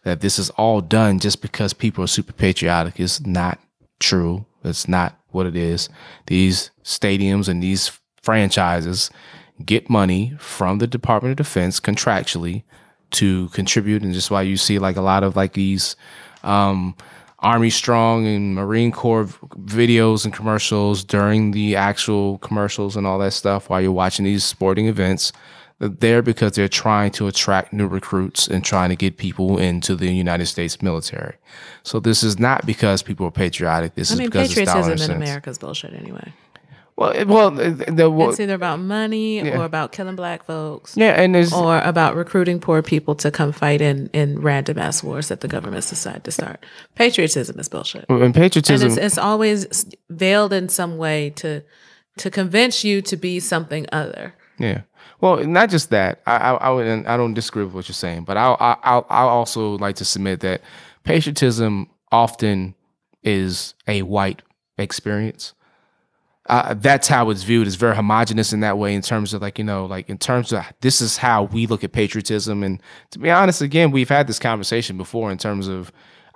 that this is all done just because people are super patriotic is not true. It's not what it is. These stadiums and these franchises get money from the Department of Defense contractually to contribute, and just why you see like a lot of like these um, Army Strong and Marine Corps videos and commercials during the actual commercials and all that stuff while you're watching these sporting events. They're there because they're trying to attract new recruits and trying to get people into the United States military. So this is not because people are patriotic. This I is mean, because patriotism and in cents. America is bullshit anyway. Well, it- well, uh, the, the well, It's either about money Yeah. or about killing black folks yeah, and there's or about recruiting poor people to come fight in, in random ass wars that the governments decide to start. Patriotism is bullshit. and And patriotism. it's, it's always veiled in some way to to convince you to be something other. Yeah. Well, not just that. I I, I, would, I don't disagree with what you're saying, but I I I also like to submit that patriotism often is a white experience. Uh, that's how it's viewed. It's very homogenous in that way, in terms of like you know, like in terms of this is how we look at patriotism. And to be honest, again, we've had this conversation before in terms of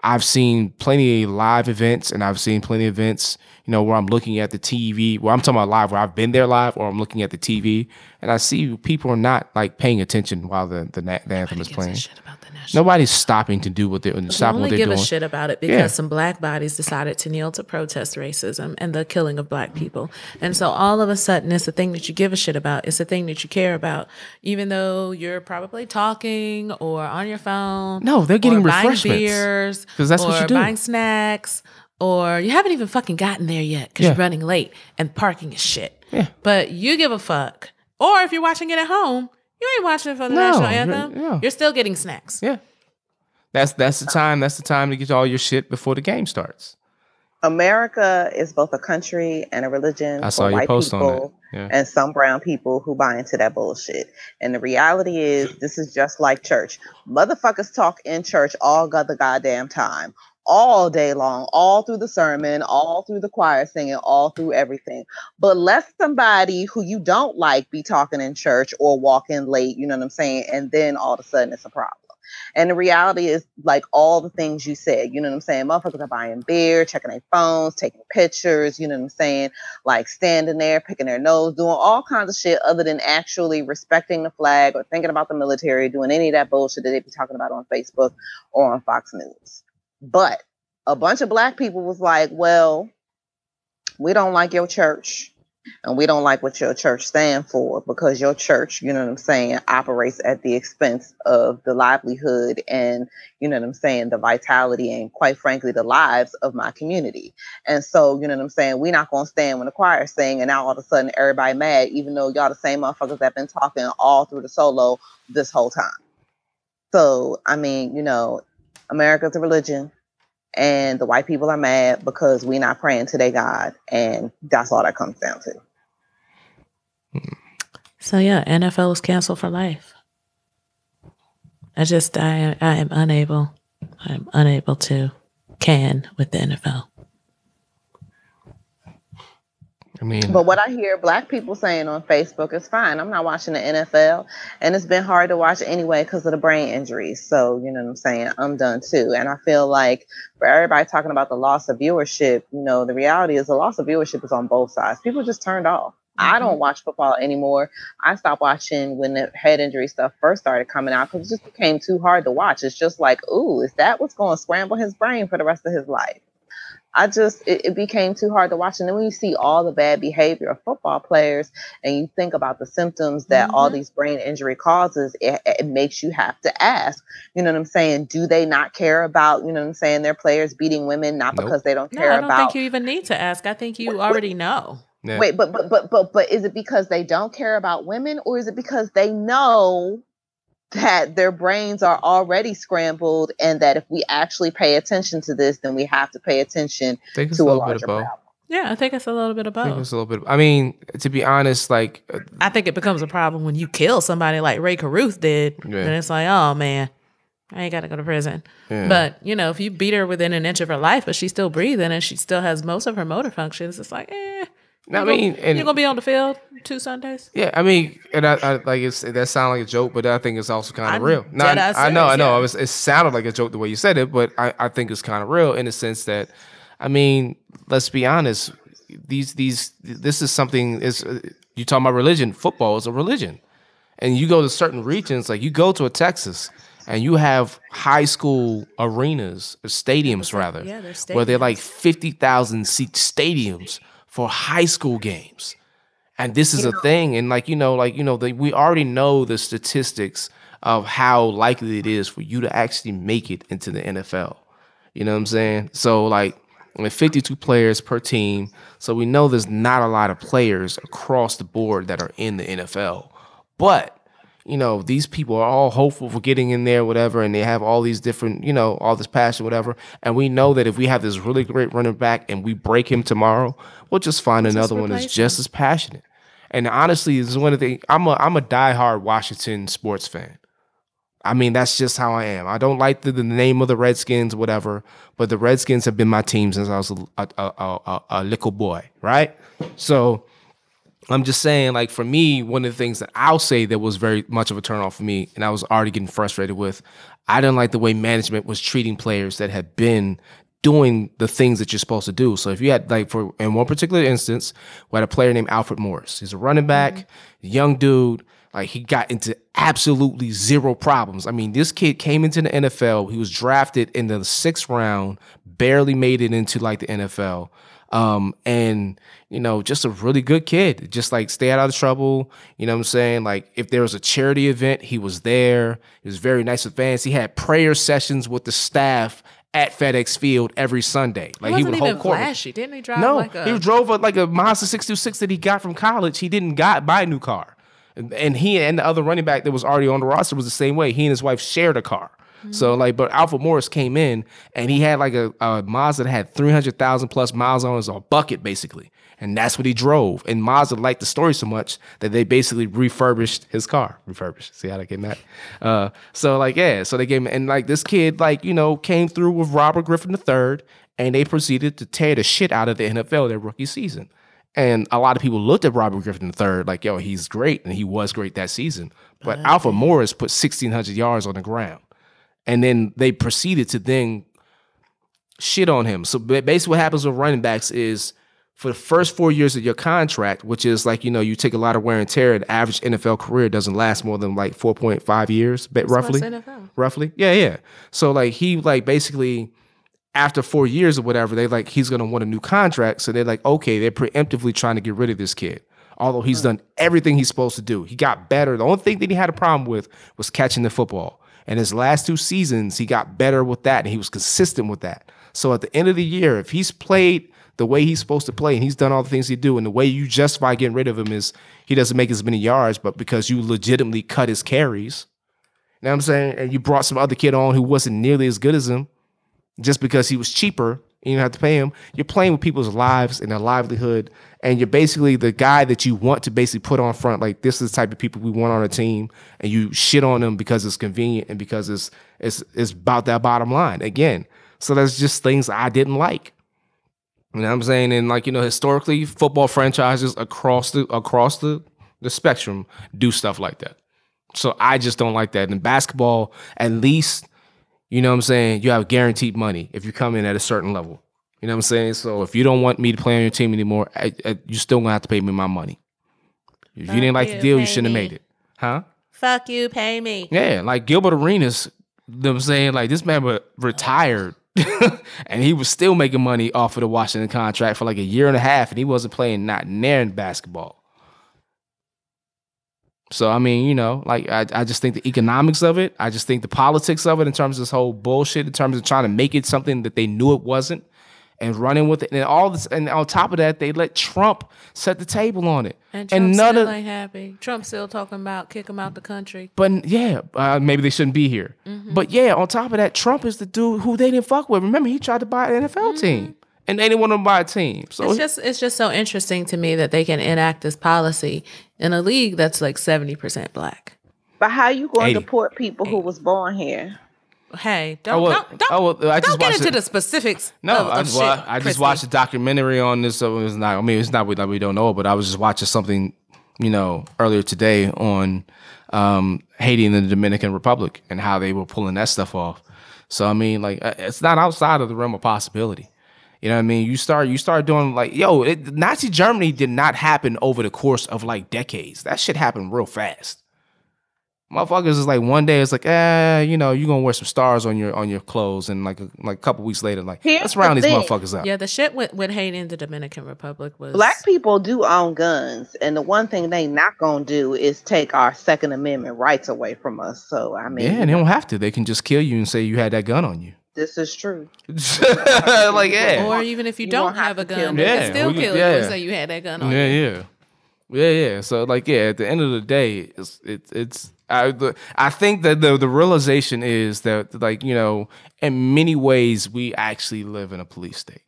I've seen plenty of live events, and I've seen plenty of events, you know, where I'm looking at the TV. Where I'm talking about live, where I've been there live, or I'm looking at the TV, and I see people are not like paying attention while the the, the anthem is playing. Shit about the national. Nobody's stopping to do what they're stopping what they're give doing. a shit about it because Yeah. some black bodies decided to kneel to protest racism and the killing of black people. And so all of a sudden, it's a thing that you give a shit about. It's a thing that you care about, even though you're probably talking or on your phone. No, they're getting refreshments. beers 'Cause that's what or you do. buying snacks. Or you haven't even fucking gotten there yet because Yeah. you're running late and parking is shit. Yeah. But you give a fuck. Or if you're watching it at home, you ain't watching it for the No, national you're- anthem. yeah. You're still getting snacks. Yeah. That's that's the time. That's the time to get all your shit before the game starts. America is both a country and a religion I for saw your white post people that. Yeah. and some brown people who buy into that bullshit. And the reality is, this is just like church. Motherfuckers talk in church all the goddamn time, all day long, all through the sermon, all through the choir singing, all through everything. But let somebody who you don't like be talking in church or walking late, you know what I'm saying? And then all of a sudden it's a problem. And the reality is, like all the things you said, you know what I'm saying? Motherfuckers are buying beer, checking their phones, taking pictures, you know what I'm saying? Like standing there, picking their nose, doing all kinds of shit other than actually respecting the flag or thinking about the military, doing any of that bullshit that they be talking about on Facebook or on Fox News. But a bunch of black people was like, well, we don't like your church and we don't like what your church stand for because your church, you know what I'm saying, operates at the expense of the livelihood and you know what I'm saying, the vitality and quite frankly the lives of my community. And so, you know what I'm saying, we're not gonna stand when the choir sing and now all of a sudden everybody mad, even though y'all the same motherfuckers that been talking all through the solo this whole time. So I mean, you know, America's a religion and the white people are mad because we're not praying to their God, and that's all that comes down to. So yeah, NFL is canceled for life. I just I I am unable I'm unable to can with the NFL. I mean, But what I hear black people saying on Facebook is fine. I'm not watching the NFL, and it's been hard to watch anyway because of the brain injuries. So you know what I'm saying. I'm done too, and I feel like for everybody talking about the loss of viewership, you know, the reality is the loss of viewership is on both sides. People just turned off. I mm-hmm. don't watch football anymore. I stopped watching when the head injury stuff first started coming out because it just became too hard to watch. It's just like, ooh, is that what's going to scramble his brain for the rest of his life? I just it, it became too hard to watch. And then when you see all the bad behavior of football players and you think about the symptoms that all Mhm. these brain injury causes, it, it makes you have to ask, you know what I'm saying? Do they not care about, you know what I'm saying, their players beating women, not Nope. because they don't care about? No, I don't about think you even need to ask. I think you already know. yeah. Wait, but but but but but is it because they don't care about women, or is it because they know that their brains are already scrambled, and that if we actually pay attention to this, then we have to pay attention think to a a little bit larger of problem? Yeah, I think it's a little bit of I think both. it's a little bit. I mean, to be honest, like, uh, I think it becomes a problem when you kill somebody like Rae Carruth did. Yeah. And it's like, oh man, I ain't got to go to prison. yeah. But, you know, if you beat her within an inch of her life, but she's still breathing and she still has most of her motor functions, it's like, eh. I mean, gonna, and you're going to be on the field two Sundays? Yeah, I mean, and I, I like it's that sounds like a joke, but I think it's also kind of real. No, I, dead-ass I know, I know. yeah. It, was, it sounded like a joke the way you said it, but I, I think it's kind of real in the sense that, I mean, let's be honest. These these this is something is uh, you talking about religion. Football is a religion, and you go to certain regions, like you go to a Texas, and you have high school arenas, or stadiums rather, yeah, they're where they're like fifty thousand seat stadiums for high school games. And this is a thing and like you know like you know the, we already know the statistics of how likely it is for you to actually make it into the NFL you know what I'm saying? So like with 52 players per team so we know there's not a lot of players across the board that are in the NFL but you know, these people are all hopeful for getting in there, whatever, and they have all these different, you know, all this passion, whatever. And we know that if we have this really great running back and we break him tomorrow, we'll just find another one that's just as passionate. And honestly, this is one of the I'm a I'm a diehard Washington sports fan. I mean, that's just how I am. I don't like the, the name of the Redskins, whatever, but the Redskins have been my team since I was a, a, a, a, a little boy, right? So I'm just saying, like for me, one of the things that I'll say that was very much of a turnoff for me, and I was already getting frustrated with, I didn't like the way management was treating players that had been doing the things that you're supposed to do. So if you had like for in one particular instance, we had a player named Alfred Morris. He's a running mm-hmm. back, young dude. Like he got into absolutely zero problems. I mean, this kid came into the NFL. He was drafted in the sixth round, barely made it into like the NFL. Um, and you know, just a really good kid. Just like stay out of trouble. You know what I'm saying? Like if there was a charity event, he was there. He was very nice with fans. He had prayer sessions with the staff at FedEx Field every Sunday. Like He would hold even court. flashy. Didn't he drive No, like a... he drove a, like a Mazda 626 that he got from college. He didn't got buy a new car. And, and he and the other running back that was already on the roster was the same way. He and his wife shared a car. So like, but Alfred Morris came in and he had like a, a Mazda that had 300,000 plus miles on it, it a bucket basically. And that's what he drove. And Mazda liked the story so much that they basically refurbished his car. Refurbished. See how they came that? Uh, so like, yeah. So they gave him, and like this kid, like, you know, came through with Robert Griffin III and they proceeded to tear the shit out of the NFL their rookie season. And a lot of people looked at Robert Griffin III like, yo, he's great. And he was great that season. But Alfred Morris put 1,600 yards on the ground. And then they proceeded to then shit on him. So basically, what happens with running backs is for the first four years of your contract, which is like, you know, you take a lot of wear and tear, the average NFL career doesn't last more than like 4.5 years, but roughly roughly. Yeah, yeah. So like he like basically after four years or whatever, they like he's gonna want a new contract. So they're like, okay, they're preemptively trying to get rid of this kid. Although he's done everything he's supposed to do. He got better. The only thing that he had a problem with was catching the football. And his last two seasons, he got better with that and he was consistent with that. So at the end of the year, if he's played the way he's supposed to play and he's done all the things he do, and the way you justify getting rid of him is he doesn't make as many yards, but because you legitimately cut his carries. You know what I'm saying? And you brought some other kid on who wasn't nearly as good as him just because he was cheaper and you have to pay him. You're playing with people's lives and their livelihood. And you're basically the guy that you want to basically put on front. Like this is the type of people we want on a team, and you shit on them because it's convenient and because it's it's it's about that bottom line again. So that's just things I didn't like. You know what I'm saying? And like, you know, historically, football franchises across the across the, the spectrum do stuff like that. So I just don't like that. In basketball, at least, you know what I'm saying, you have guaranteed money if you come in at a certain level. You know what I'm saying? So if you don't want me to play on your team anymore, I, I, you're still gonna have to pay me my money. If Fuck you didn't like you, the deal, you shouldn't have made it. Huh? Fuck you, pay me. Yeah, like Gilbert Arenas, you know what I'm saying? Like this man was retired and he was still making money off of the Washington contract for like a year and a half, and he wasn't playing not near in basketball. So I mean, you know, like I, I just think the economics of it, I just think the politics of it in terms of this whole bullshit, in terms of trying to make it something that they knew it wasn't, and running with it, and all this, and on top of that, they let Trump set the table on it, And Trump none still of, ain't happy. Trump still talking about kick him out the country. but yeah, uh, maybe they shouldn't be here. But yeah, on top of that, Trump is the dude who they didn't fuck with. Remember, he tried to buy an NFL team, and they didn't want him to buy a team. So It's just it's just so interesting to me that they can enact this policy in a league that's like seventy percent black. But how you going to 80. deport people who was born here? Hey, don't Oh, well- don't, don't, oh, well, I just don't get into it. the specifics. no, of, I of just, shit, wa- I just watched a documentary on this. So it was not. I mean, it's not like we don't know, but I was just watching something, you know, earlier today on um, Haiti and the Dominican Republic and how they were pulling that stuff off. So I mean, like, uh, it's not outside of the realm of possibility. You know what I mean? You start you start doing like, yo, it, Nazi Germany did not happen over the course of like decades. That shit happened real fast. Motherfuckers is like one day it's like, eh, you know, you're gonna wear some stars on your on your clothes, and like a, like a couple weeks later, like Here's let's round the these thing. motherfuckers up. Yeah, the shit with with Haiti and the Dominican Republic was Black people do own guns, and the one thing they not gonna do is take our Second Amendment rights away from us. So I mean, Yeah, and they don't have to. They can just kill you and say you had that gun on you. this is true. like yeah, Or even if you, You don't have have a to kill gun, me. they Yeah, can still we can- kill you yeah. and say you had that gun on yeah, you. yeah, yeah, yeah. So like yeah, at the end of the day, it's it's it's. I I think that the the realization is that like you know in many ways we actually live in a police state.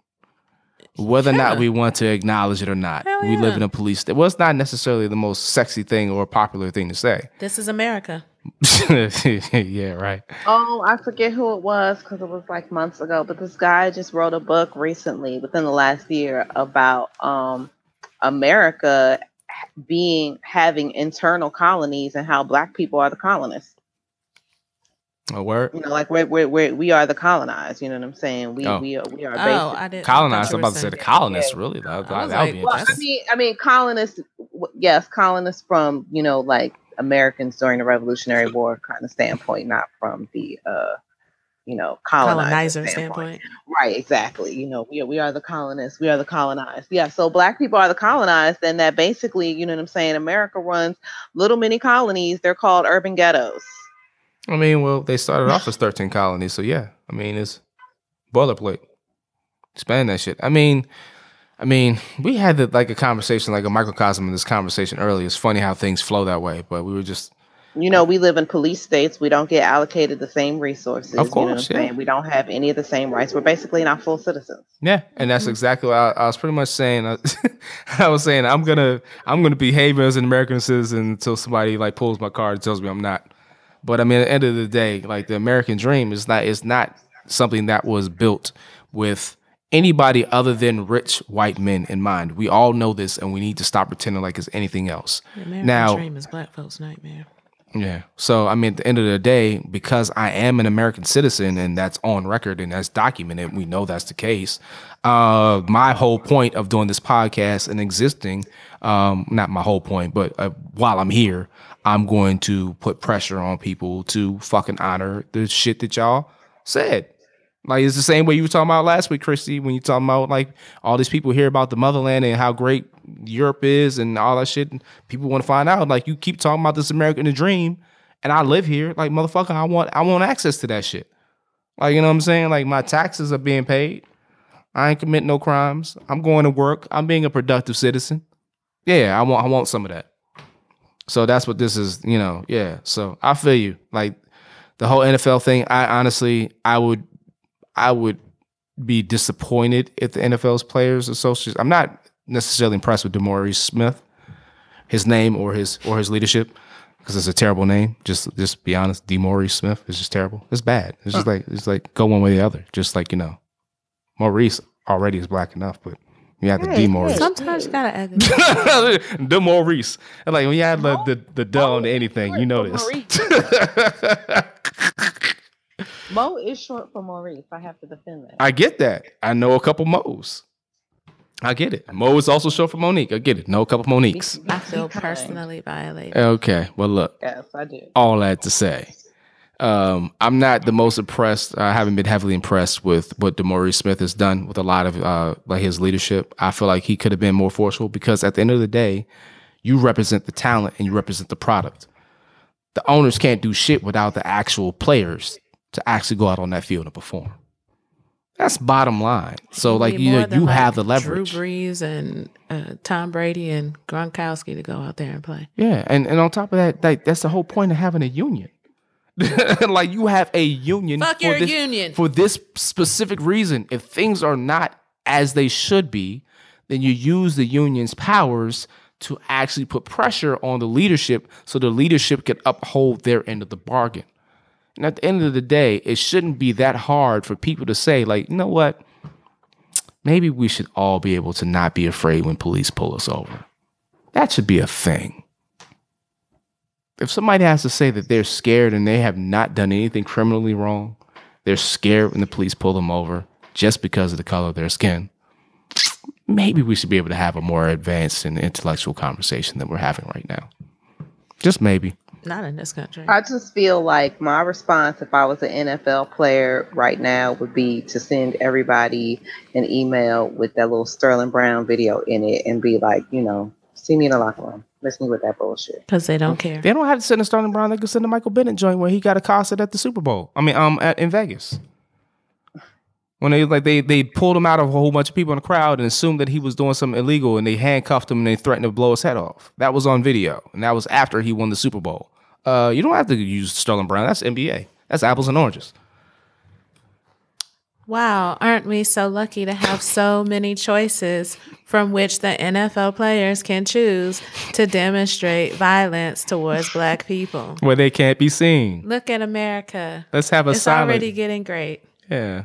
Whether or not we want to acknowledge it or not, Hell we live in a police state. Well, it's not necessarily the most sexy thing or popular thing to say. This is America. yeah, right. Oh, I forget who it was because it was like months ago. But this guy just wrote a book recently, within the last year, about um, America being having internal colonies and how Black people are the colonists. A word. You know, like we're, we're, we're we are the colonized. You know what I'm saying? We Oh. we are we are Oh, basic. I didn't Colonized. I I'm about to say the were saying- colonists. Really, that, that, I was would be well, Well, I mean, I mean, colonists. Yes, colonists from you know like Americans during the Revolutionary War kind of standpoint, not from the uh, you know colonizer, colonizer standpoint. standpoint. Right, exactly. You know, we are, we are the colonists. We are the colonized. Yeah. So black people are the colonized, and that basically, you know what I'm saying? America runs little mini colonies. They're called urban ghettos. I mean, well, they started off as 13 colonies, so yeah. I mean, it's boilerplate. Expand that shit. I mean, I mean, we had the, like a conversation, like a microcosm of this conversation earlier. It's funny how things flow that way, but we were just You know, we live in police states. We don't get allocated the same resources. Of you know what I'm course, yeah. We don't have any of the same rights. We're basically not full citizens. Yeah, and that's mm-hmm. exactly what I, I was pretty much saying. I, I was saying I'm gonna I'm gonna behave as an American citizen until somebody like pulls my card and tells me I'm not. But I mean, at the end of the day, like the American dream is not is not something that was built with anybody other than rich white men in mind. We all know this, and we need to stop pretending like it's anything else. The American Now- dream is black folks' nightmare. Yeah. So I mean, at the end of the day, because I am an American citizen and that's on record and that's documented, we know that's the case. Uh, my whole point of doing this podcast and existing, um, not my whole point, but uh, while I'm here, I'm going to put pressure on people to fucking honor the shit that y'all said. Like it's the same way you were talking about last week, Christy, when you talking about like all these people hear about the motherland and how great Europe is and all that shit. People want to find out. Like you keep talking about this American dream, and I live here. Like motherfucker, I want I want access to that shit. Like you know what I'm saying? Like my taxes are being paid. I ain't commit no crimes. I'm going to work. I'm being a productive citizen. Yeah, I want I want some of that. So that's what this is, you know. Yeah. So I feel you. Like the whole NFL thing, I honestly I would I would be disappointed if the NFL's players associates. I'm not necessarily impressed with DeMaurice Smith, his name or his or his leadership, because it's a terrible name. Just just be honest, DeMaurice Smith is just terrible. It's bad. It's just like it's like go one way or the other. Just like you know, Maurice already is black enough, but you have the Hey, DeMaurice. hey. Sometimes you gotta add it. DeMaurice. And like when you add the the, the duh oh, on to anything, you know this. Mo is short for Maurice. I have to defend that. I get that. I know a couple Mo's. I get it. Mo is also short for Monique. I get it. Know a couple Moniques. I feel personally violated. Okay. Well, look. Yes, I do. all that to say, um, I'm not the most impressed. I haven't been heavily impressed with what Demore Smith has done with a lot of uh, like his leadership. I feel like he could have been more forceful because at the end of the day, you represent the talent and you represent the product. The owners can't do shit without the actual players to actually go out on that field and perform. That's bottom line. So, like you, know, you like, have the leverage. Drew Brees and uh, Tom Brady and Gronkowski to go out there and play. Yeah, and, and on top of that, like that's the whole point of having a union. like you have a union Fuck for your this, union. for this specific reason. If things are not as they should be, then you use the union's powers to actually put pressure on the leadership so the leadership can uphold their end of the bargain. And at the end of the day, it shouldn't be that hard for people to say, like, you know what? Maybe we should all be able to not be afraid when police pull us over. That should be a thing. If somebody has to say that they're scared and they have not done anything criminally wrong, they're scared when the police pull them over just because of the color of their skin, maybe we should be able to have a more advanced and intellectual conversation than we're having right now. Just maybe. Not in this country. I just feel like my response if I was an NFL player right now would be to send everybody an email with that little Sterling Brown video in it and be like, you know, see me in the locker room. Miss me with that bullshit. Because they don't care. They don't have to send a Sterling Brown. They can send a Michael Bennett joint where he got accosted at the Super Bowl. I mean, um, at, in Vegas. When they like they they pulled him out of a whole bunch of people in the crowd and assumed that he was doing something illegal and they handcuffed him and they threatened to blow his head off. That was on video and that was after he won the Super Bowl. Uh, you don't have to use Sterling Brown. That's NBA. That's apples and oranges. Wow, aren't we so lucky to have so many choices from which the NFL players can choose to demonstrate violence towards black people? Where they can't be seen. Look at America. Let's have a It's silent. already getting great. yeah.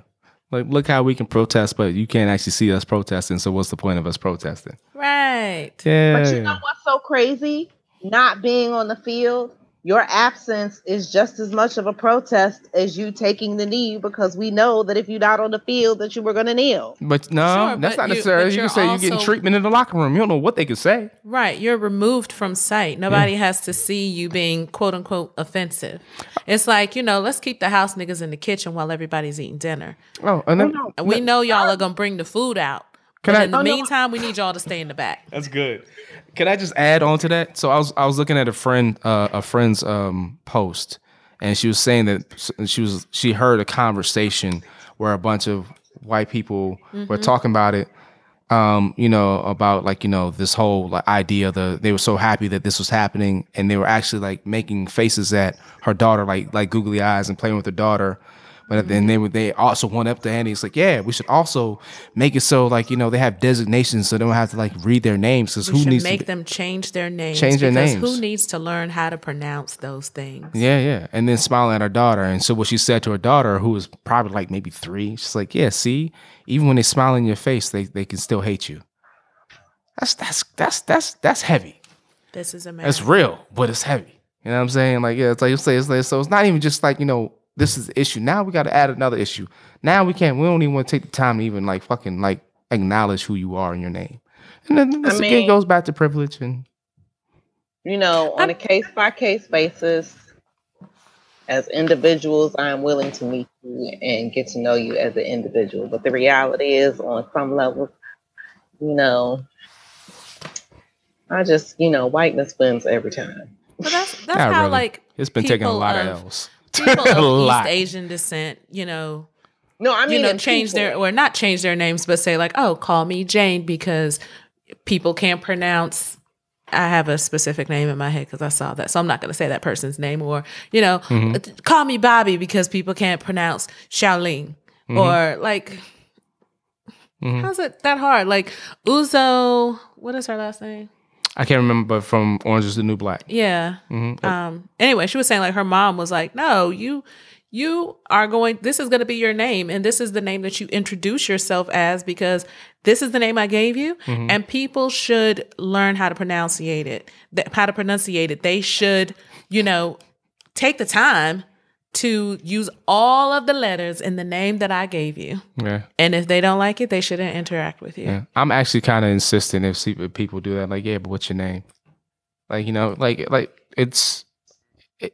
Like look how we can protest, but you can't actually see us protesting. So what's the point of us protesting? Right. Yeah. But you know what's so crazy? Not being on the field, your absence is just as much of a protest as you taking the knee because we know that if you're not on the field that you were going to kneel. But no, Sure, that's but not you- necessary. You, can say you're getting treatment in the locker room. You don't know what they can say. Right. You're removed from sight. Nobody has to see you being quote unquote offensive. It's like, you know, let's keep the house niggas in the kitchen while everybody's eating dinner. Oh, and then, And we know y'all are gonna bring the food out. Can but I- in the Oh, no. meantime, we need y'all to stay in the back. That's good. Can I just add on to that? So I was I was looking at a friend uh, a friend's um, post, and she was saying that she was she heard a conversation where a bunch of white people were talking about it. Um, you know about like you know this whole like idea. The they were so happy that this was happening, and they were actually like making faces at her daughter, like like googly eyes, and playing with her daughter. But then they they also went up to Andy. It's like, yeah, we should also make it so like you know they have designations, so they don't have to like read their names. Because who should needs make to, them change their names. Change their names. Who needs to learn how to pronounce those things? Yeah, yeah. And then smiling at her daughter. And so what she said to her daughter, who was probably like maybe three, she's like, Yeah, see, even when they smile in your face, they, they can still hate you. That's that's that's that's that's heavy. This is America. That's real, but it's heavy. You know what I'm saying? Like, yeah, it's like, you say, it's like so it's not even just like, you know, this is the issue. Now we gotta add another issue. Now we can't we don't even want to take the time to even like fucking like acknowledge who you are in your name. And then this again mean- goes back to privilege and You know, on a case by case basis, As individuals, I am willing to meet you and get to know you as an individual. But the reality is, on some levels, you know, I just, you know, whiteness wins every time. But that's that's Not how really. like It's been taking a lot of of- L's. People a of lot. East Asian descent, you know, No, I mean, you know, change people. their or not change their names, but say like, oh, call me Jane because people can't pronounce. I have a specific name in my head because I saw that, so I'm not going to say that person's name. Or you know, Mm-hmm. call me Bobby because people can't pronounce Shaolin. Mm-hmm. Or like, how's it that hard? Like Uzo, what is her last name? I can't remember, but from Orange is the New Black. Yeah. Mm-hmm. Um. Anyway, she was saying like her mom was like, "No, you, you are going. This is going to be your name, and this is the name that you introduce yourself as because this is the name I gave you, Mm-hmm. and people should learn how to pronunciate it. That how to pronunciate it. They should, you know, take the time to use all of the letters in the name that I gave you, Yeah. and if they don't like it, they shouldn't interact with you. Yeah. I'm actually kind of insistent if, if people do that, like, yeah, but what's your name? Like, you know, like, like it's it,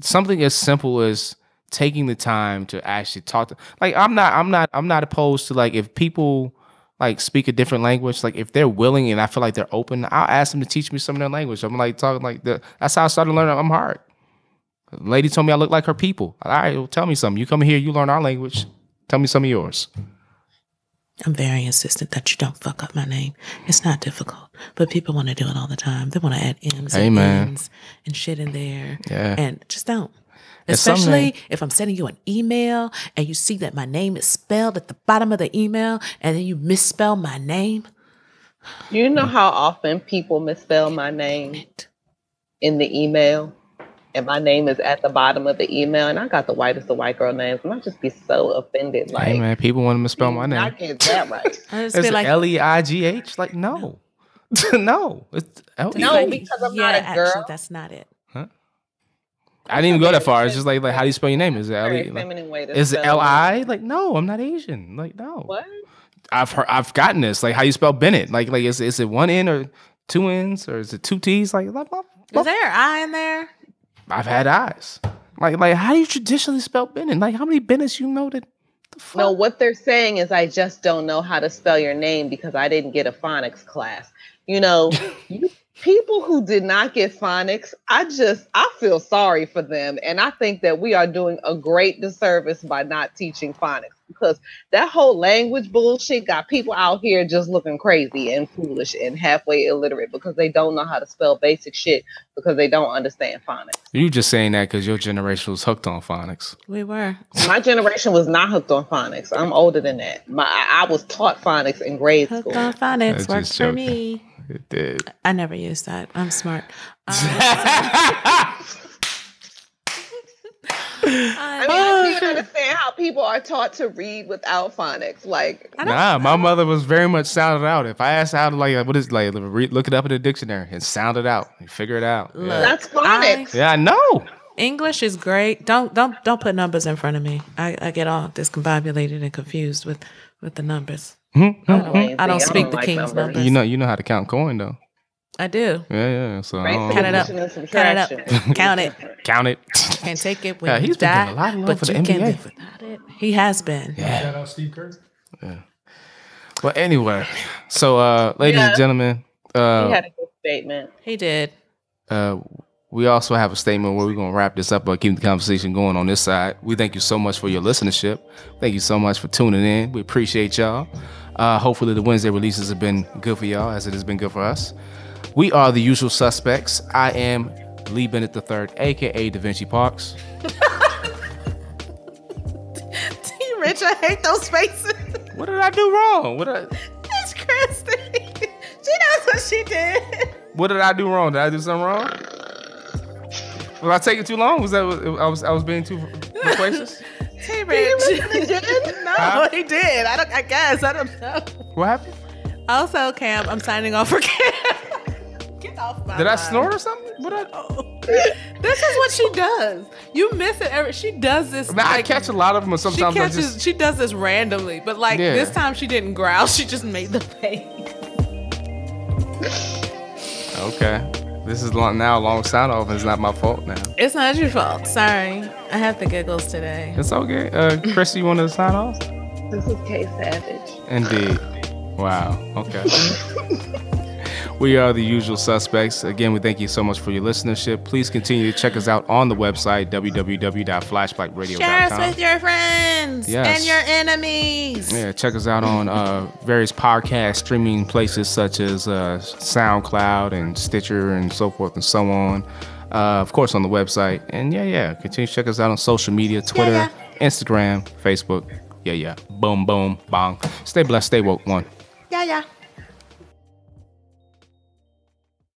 something as simple as taking the time to actually talk to, like, I'm not, I'm not, I'm not opposed to like, if people like speak a different language, like if they're willing and I feel like they're open, I'll ask them to teach me some of their language. I'm like talking like the, that's how I started learning. I'm hard. The lady told me I look like her people. All right, well, tell me something. You come here, you learn our language. Tell me some of yours. I'm very insistent that you don't fuck up my name. It's not difficult, but people want to do it all the time. They want to add M's and Amen. N's and shit in there. Yeah. And just don't. It's something- Especially if I'm sending you an email and you see that my name is spelled at the bottom of the email and then you misspell my name. You know how often people misspell my name in the email, and my name is at the bottom of the email, and I got the whitest of white girl names, and I just be so offended. Like, hey man, people want to misspell my I name. get that right. I just Is feel it like L E I G H? Like no, no. It's L E. No, because I'm not a yeah, girl. Actually, that's not it. I didn't even go that far. It's just like, like how do you spell your name? Is it L Very E? Like, feminine way to is it L I? Like no, I'm not Asian. Like no. What? I've heard, I've gotten this. Like how you spell Bennett? Like like is is it one N or two N's or is it two T's? Like, like well, Is there an I in there? I've had eyes. Like like how do you traditionally spell Bennett? Like how many Bennetts you know that? The fuck? No, what they're saying is I just don't know how to spell your name because I didn't get a phonics class. You know, you, people who did not get phonics, I just I feel sorry for them and I think that we are doing a great disservice by not teaching phonics because that whole language bullshit got people out here just looking crazy and foolish and halfway illiterate because they don't know how to spell basic shit because they don't understand phonics. You just saying that because your generation was hooked on phonics. We were. My generation was not hooked on phonics. I'm older than that. My I I was taught phonics in grade Hooked school. on phonics That's works for me. It did. I never used that. I'm smart. Um, I mean, I don't even understand how people are taught to read without phonics. Like, Nah, my mother was very much sounded out. If I asked how to like what is like look it up in the dictionary and sound it out and figure it out. Look, Yeah, that's phonics. yeah I know. English is great. Don't don't don't put numbers in front of me. I, I get all discombobulated and confused with with the numbers. Lazy. I don't speak the like king's numbers. numbers. You know, you know how to count coin though. I do. Yeah, yeah. So Right? don't- Count it up. Count it up. Count it. count it. Can't take it when Yeah, you he's been die, a lot of love but for the you can NBA. live without it. He has been. Yeah. Shout out Steve Kerr. Yeah. Well, anyway, so uh, ladies Yeah. and gentlemen, uh, He had a good statement. He did. uh, we also have a statement where we're gonna wrap this up, but keep the conversation going on this side. We thank you so much for your listenership. Thank you so much for tuning in. We appreciate y'all. Uh, hopefully, the Wednesday releases have been good for y'all, as it has been good for us. We are the usual suspects. I am Lee Bennett III, aka Da Vinci Parks. T. Rich, I hate those faces. What did I do wrong? What I, It's Christy. She knows what she did. what did I do wrong? Did I do something wrong? Was I taking too long? Was that I was I was being too loquacious? T. Rich. no, Huh? he did. I don't. I guess I don't know. What happened? Also, Cam, I'm signing off for Cam. Get off my Did I line. snort or something? What I? Oh. This is what she does. You miss it every. She does this. I, mean, I catch a lot of them, and She sometimes I catches. just She does this randomly, but like Yeah. this time she didn't growl. She just made the face. okay. This is long, now a long sound off. and It's not my fault now. It's not your fault. Sorry. I have the giggles today. It's okay. Uh, Chris, you want to sign off? This is K Savage. Indeed. Wow. Okay. we are the usual suspects. Again, we thank you so much for your listenership. Please continue to check us out on the website Share us with your friends Yes. and your enemies. Yeah, check us out on uh, various podcast streaming places such as uh, SoundCloud and Stitcher and so forth and so on. Uh, of course, on the website. And yeah, yeah, continue to check us out on social media Twitter, yeah. Instagram, Facebook. Yeah, yeah. Boom, boom, bong. Stay blessed, stay woke. One. Yeah, yeah.